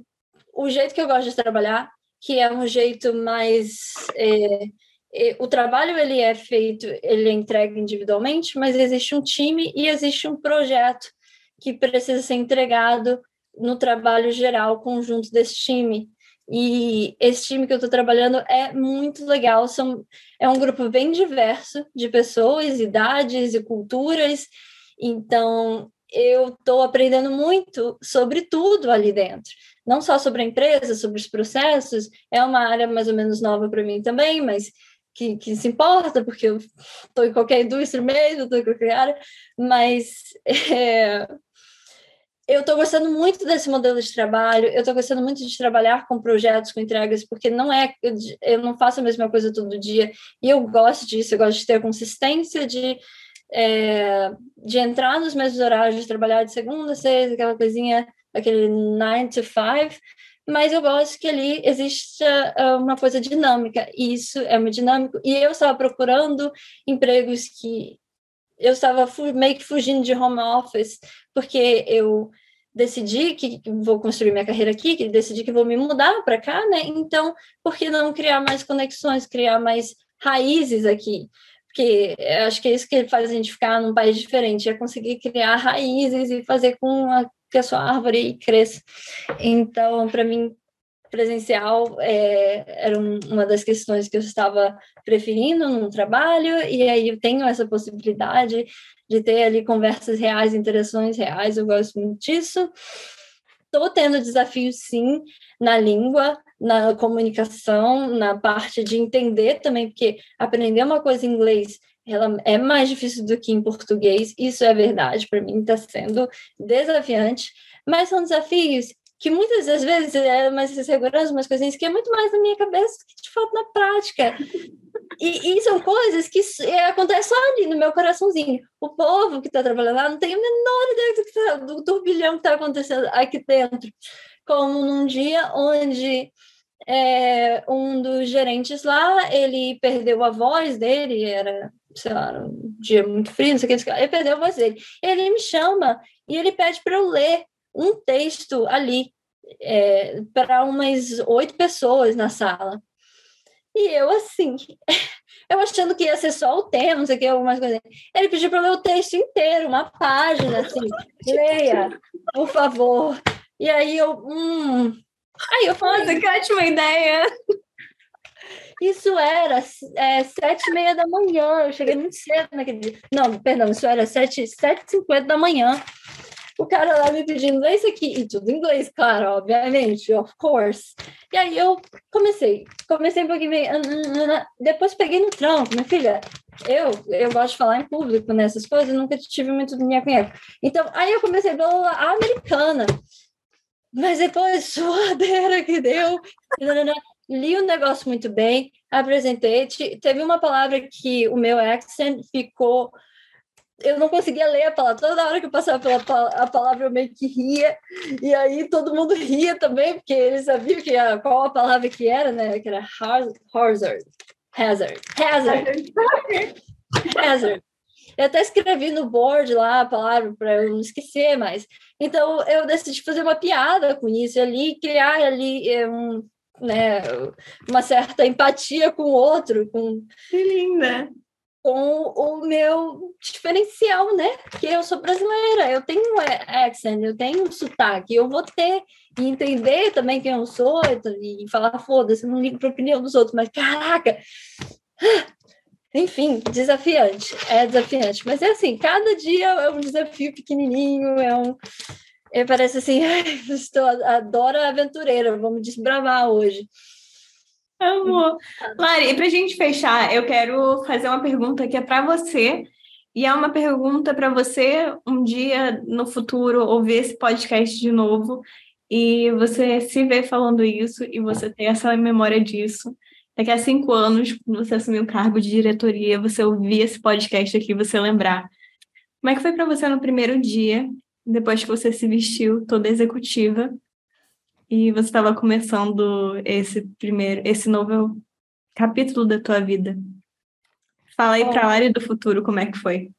o jeito que eu gosto de trabalhar, que é um jeito mais... É, é, o trabalho ele é feito, ele é entregue individualmente, mas existe um time e existe um projeto que precisa ser entregado no trabalho geral conjunto desse time. E esse time que eu estou trabalhando é muito legal. São, é um grupo bem diverso de pessoas, idades e culturas. Então, eu estou aprendendo muito sobre tudo ali dentro. Não só sobre a empresa, sobre os processos. É uma área mais ou menos nova para mim também, mas que, que se importa, porque eu estou em qualquer indústria mesmo, estou em qualquer área, mas é, eu estou gostando muito desse modelo de trabalho, eu estou gostando muito de trabalhar com projetos, com entregas, porque não é, eu não faço a mesma coisa todo dia, e eu gosto disso, eu gosto de ter consistência de, é, de entrar nos mesmos horários, de trabalhar de segunda a sexta, aquela coisinha, aquele nine to five, mas eu gosto que ali exista uh, uma coisa dinâmica, e isso é muito dinâmico, e eu estava procurando empregos que eu estava meio que fugindo de home office, porque eu decidi que vou construir minha carreira aqui, que decidi que vou me mudar para cá, né? Então, por que não criar mais conexões, criar mais raízes aqui? Porque acho que é isso que faz a gente ficar num país diferente, é conseguir criar raízes e fazer com que a sua árvore cresça. Então, para mim, presencial é, era um, uma das questões que eu estava preferindo no trabalho, e aí eu tenho essa possibilidade de ter ali conversas reais, interações reais, eu gosto muito disso. Estou tendo desafios, sim, na língua, na comunicação, na parte de entender também, porque aprender uma coisa em inglês ela é mais difícil do que em português, isso é verdade, para mim está sendo desafiante, mas são desafios que muitas das vezes é mais insegurança, umas coisinhas que é muito mais na minha cabeça do que de fato na prática. E, e, são coisas que é, acontecem só ali no meu coraçãozinho. O povo que está trabalhando lá não tem a menor ideia do, que tá, do turbilhão que está acontecendo aqui dentro. Como num dia onde é, um dos gerentes lá, ele perdeu a voz dele, era, sei lá, um dia muito frio, não sei o que, ele perdeu a voz dele. Ele me chama e ele pede para eu ler um texto ali é, para umas oito pessoas na sala. E eu, assim, eu achando que ia ser só o tema, não sei o que, algumas coisas. Ele pediu para ler o texto inteiro, uma página, assim, leia, por favor. E aí eu, hum. Aí eu falei. Nossa, que ótima ideia! Isso era é, sete e meia da manhã, eu cheguei muito cedo naquele dia. Não, perdão, isso era sete, sete e cinquenta da manhã o cara lá me pedindo lê isso aqui, e tudo em inglês, claro, obviamente, of course. E aí eu comecei, comecei um pouquinho, depois peguei no trampo, minha filha, eu, eu gosto de falar em público nessas coisas, nunca tive muito com conhecimento. Então, aí eu comecei pela americana, mas depois, suadeira que deu, li o negócio muito bem, apresentei, teve uma palavra que o meu accent ficou eu não conseguia ler a palavra. Toda hora que eu passava pela a palavra, eu meio que ria. E aí todo mundo ria também, porque eles sabiam que a, qual a palavra que era, né? Que era hazard. Hazard. Hazard. Hazard. Eu até escrevi no board lá a palavra para eu não esquecer mais. Então eu decidi fazer uma piada com isso ali, criar ali eh, um, né, uma certa empatia com o outro. Com... Que linda! Com o meu diferencial, né? Que eu sou brasileira, eu tenho accent, eu tenho sotaque, eu vou ter e entender também quem eu sou e falar, foda-se, não ligo para a opinião dos outros, mas caraca! Enfim, desafiante, é desafiante, mas é assim, cada dia é um desafio pequenininho, é um. É, parece assim, estou, adoro aventureira, vamos desbravar hoje. Amor. Lari, e para a gente fechar, eu quero fazer uma pergunta que é para você. E é uma pergunta para você um dia no futuro ouvir esse podcast de novo e você se ver falando isso e você ter essa memória disso. Daqui a cinco anos, quando você assumir o cargo de diretoria, você ouvir esse podcast aqui, você lembrar. Como é que foi para você no primeiro dia, depois que você se vestiu toda executiva, e você estava começando esse primeiro, esse novo capítulo da tua vida. Fala aí para a Lari do futuro como é que foi.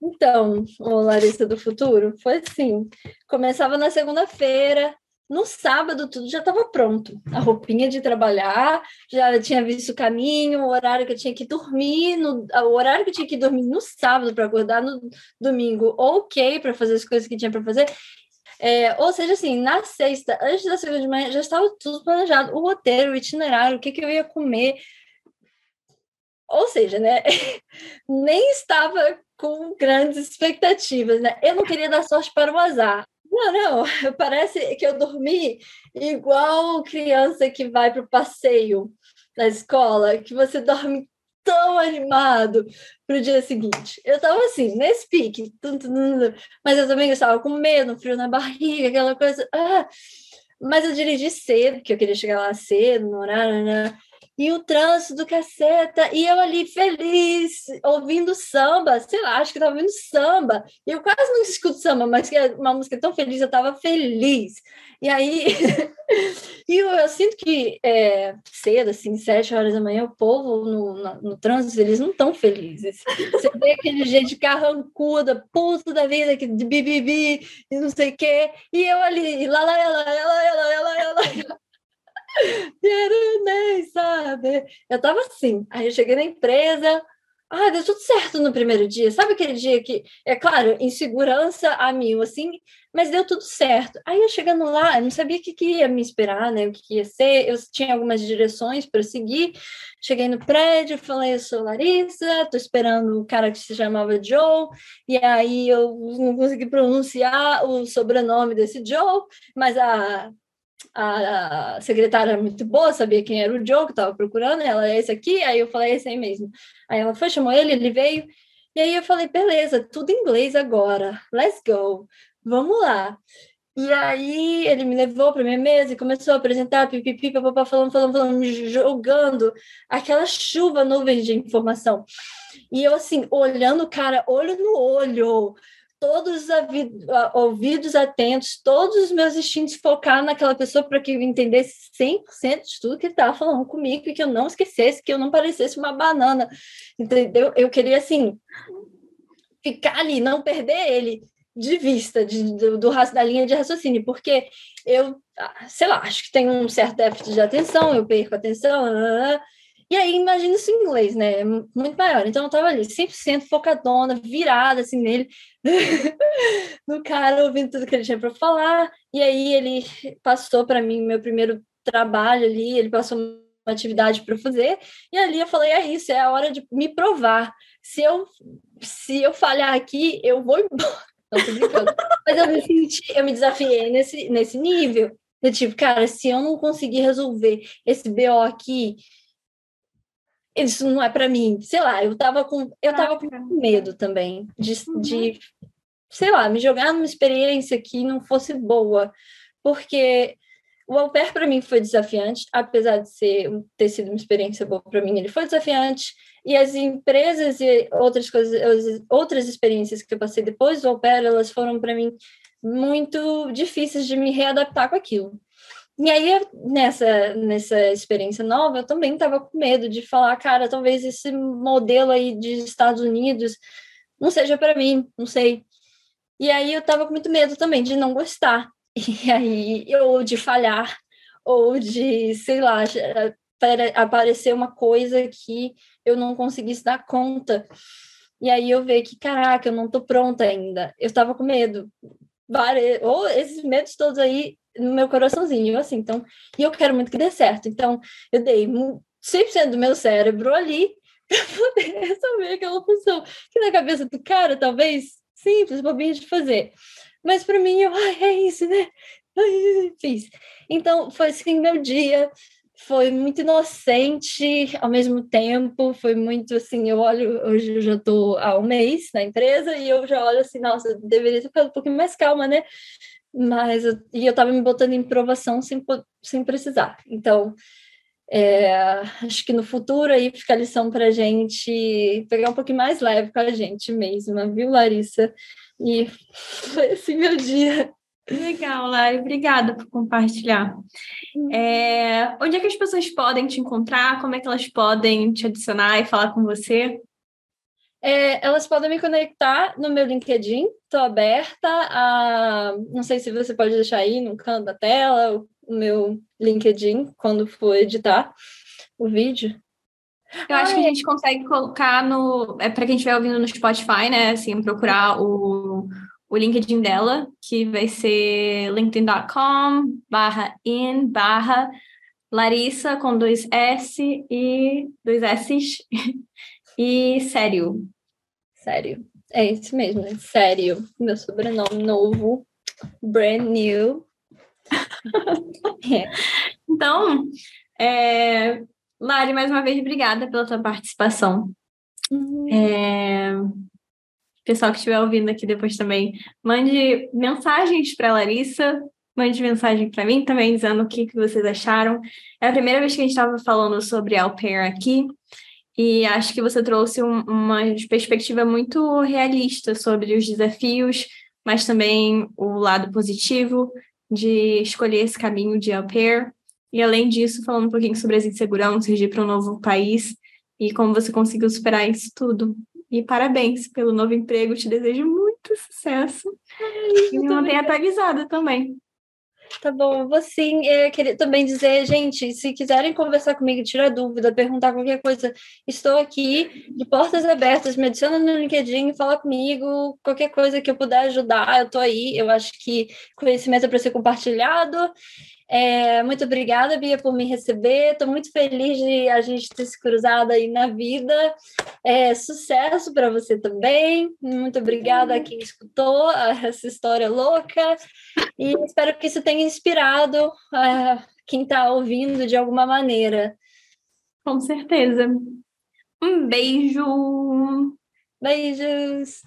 Então, o Larissa do futuro, foi assim. Começava na segunda-feira, no sábado tudo já estava pronto. A roupinha de trabalhar, já tinha visto o caminho, o horário que eu tinha que dormir, no, o horário que eu tinha que dormir no sábado para acordar no domingo, ok, para fazer as coisas que tinha para fazer. É, ou seja, assim, na sexta, antes da segunda de manhã, já estava tudo planejado, o roteiro, o itinerário, o que, que eu ia comer. Ou seja, né, nem estava com grandes expectativas, né? Eu não queria dar sorte para o azar. Não, não, parece que eu dormi igual criança que vai para o passeio na escola que você dorme tão animado para o dia seguinte. Eu estava assim, nesse pique, mas eu também estava com medo, frio na barriga, aquela coisa. Ah, mas eu dirigi cedo, porque eu queria chegar lá cedo, no horário, né? E o trânsito do caceta, e eu ali feliz, ouvindo samba, sei lá, acho que estava ouvindo samba, e eu quase não escuto samba, mas que é uma música tão feliz, eu estava feliz. E aí, e eu, eu, sinto que é, cedo, assim, sete horas da manhã, o povo no, no, no trânsito, eles não estão felizes. Você vê aquele jeito de carrancuda, puto da vida, de bibibi, e não sei o quê, e eu ali, lá, lá, lá, lá, lá, lá, lá, lá, lá, Quero nem saber. Eu tava assim. Aí eu cheguei na empresa. Ah, deu tudo certo no primeiro dia. Sabe aquele dia que, é claro, insegurança a mil, assim, mas deu tudo certo. Aí eu chegando lá, eu não sabia o que, que ia me esperar, né? O que, que ia ser. Eu tinha algumas direções para seguir. Cheguei no prédio, falei, eu sou Larissa, tô esperando o cara que se chamava Joe, e aí eu não consegui pronunciar o sobrenome desse Joe, mas a a, secretária era muito boa, sabia quem era o Joe que estava procurando, ela é esse aqui, aí eu falei, esse aí mesmo. Aí ela foi, chamou ele, ele veio, e aí eu falei, beleza, tudo em inglês agora, let's go, vamos lá. E aí ele me levou para minha mesa e começou a apresentar, pipipi, papapá, falando, falando, falando, jogando aquela chuva nuvem de informação. E eu assim, olhando o cara, olho no olho, todos os ouvidos atentos, todos os meus instintos focar naquela pessoa para que eu entendesse 100% de tudo que ele estava falando comigo e que eu não esquecesse, que eu não parecesse uma banana, entendeu? Eu queria, assim, ficar ali, não perder ele de vista, de, do, do, da linha de raciocínio, porque eu, ah, sei lá, acho que tem um certo déficit de atenção, eu perco a atenção, e aí, imagina isso em inglês, né? Muito maior. Então, eu tava ali, 100% focadona, virada, assim, nele, no cara, ouvindo tudo que ele tinha para falar. E aí, ele passou para mim meu primeiro trabalho ali, ele passou uma atividade para fazer. E ali eu falei: é isso, é a hora de me provar. Se eu, se eu falhar aqui, eu vou embora. Não tô brincando. Mas eu me senti, eu me desafiei nesse, nesse nível. Eu, tipo, cara, se eu não conseguir resolver esse BO aqui isso não é para mim. Sei lá, eu tava com eu tava com medo também de, uhum. de sei lá, me jogar numa experiência que não fosse boa, porque o au pair para mim foi desafiante, apesar de ser ter sido uma experiência boa para mim, ele foi desafiante. E as empresas e outras coisas, outras experiências que eu passei depois do au pair, elas foram para mim muito difíceis de me readaptar com aquilo. E aí, nessa, nessa experiência nova, eu também estava com medo de falar, cara, talvez esse modelo aí de Estados Unidos não seja para mim, não sei. E aí eu estava com muito medo também de não gostar. E aí, ou de falhar, ou de, sei lá, aparecer uma coisa que eu não conseguisse dar conta. E aí eu vejo que, caraca, eu não tô pronta ainda. Eu estava com medo. Ou esses medos todos aí no meu coraçãozinho, assim, então, e eu quero muito que dê certo, então eu dei 100% do meu cérebro ali para poder resolver aquela função, que na cabeça do cara, talvez, simples, bobinho de fazer, mas para mim, eu, ai, é isso, né, ai, fiz. Então, foi assim, meu dia, foi muito inocente ao mesmo tempo, foi muito assim, eu olho, hoje eu já estou há um mês na empresa e eu já olho assim, nossa, deveria ter ficado um pouquinho mais calma, né? Mas e eu estava me botando em provação sem, sem precisar. Então, é, acho que no futuro aí fica a lição para a gente pegar um pouquinho mais leve com a gente mesma, viu, Larissa? E foi assim meu dia. Legal, Lari, obrigada por compartilhar. Hum. É, onde é que as pessoas podem te encontrar? Como é que elas podem te adicionar e falar com você? É, elas podem me conectar no meu LinkedIn, estou aberta a. Não sei se você pode deixar aí no canto da tela o meu LinkedIn quando for editar o vídeo. Eu acho que a gente consegue colocar no. É para quem estiver ouvindo no Spotify, né? Assim, procurar o, o LinkedIn dela, que vai ser linkedin.com barra in barra Larissa com dois S e dois S e sério. Sério. É isso mesmo, né? sério. Meu sobrenome novo, brand new. é. Então, é, Lari, mais uma vez, obrigada pela tua participação. Uhum. É... Pessoal que estiver ouvindo aqui depois também, mande mensagens para Larissa, mande mensagem para mim também, dizendo o que, que vocês acharam. É a primeira vez que a gente estava falando sobre au pair aqui, e acho que você trouxe um, uma perspectiva muito realista sobre os desafios, mas também o lado positivo de escolher esse caminho de au pair. E além disso, falando um pouquinho sobre as inseguranças de ir para um novo país e como você conseguiu superar isso tudo. E parabéns pelo novo emprego, te desejo muito sucesso. Ai, e me mantenha atualizada também. Tá bom, vou sim. Eu queria também dizer, gente, se quiserem conversar comigo, tirar dúvida, perguntar qualquer coisa, estou aqui de portas abertas, me adiciona no LinkedIn, fala comigo, qualquer coisa que eu puder ajudar, eu tô aí. Eu acho que conhecimento é para ser compartilhado. É, muito obrigada, Bia, por me receber. Estou muito feliz de a gente ter se cruzado aí na vida. É, sucesso para você também. Muito obrigada a quem escutou essa história louca. E espero que isso tenha inspirado uh, quem está ouvindo de alguma maneira. Com certeza. Um beijo. Beijos.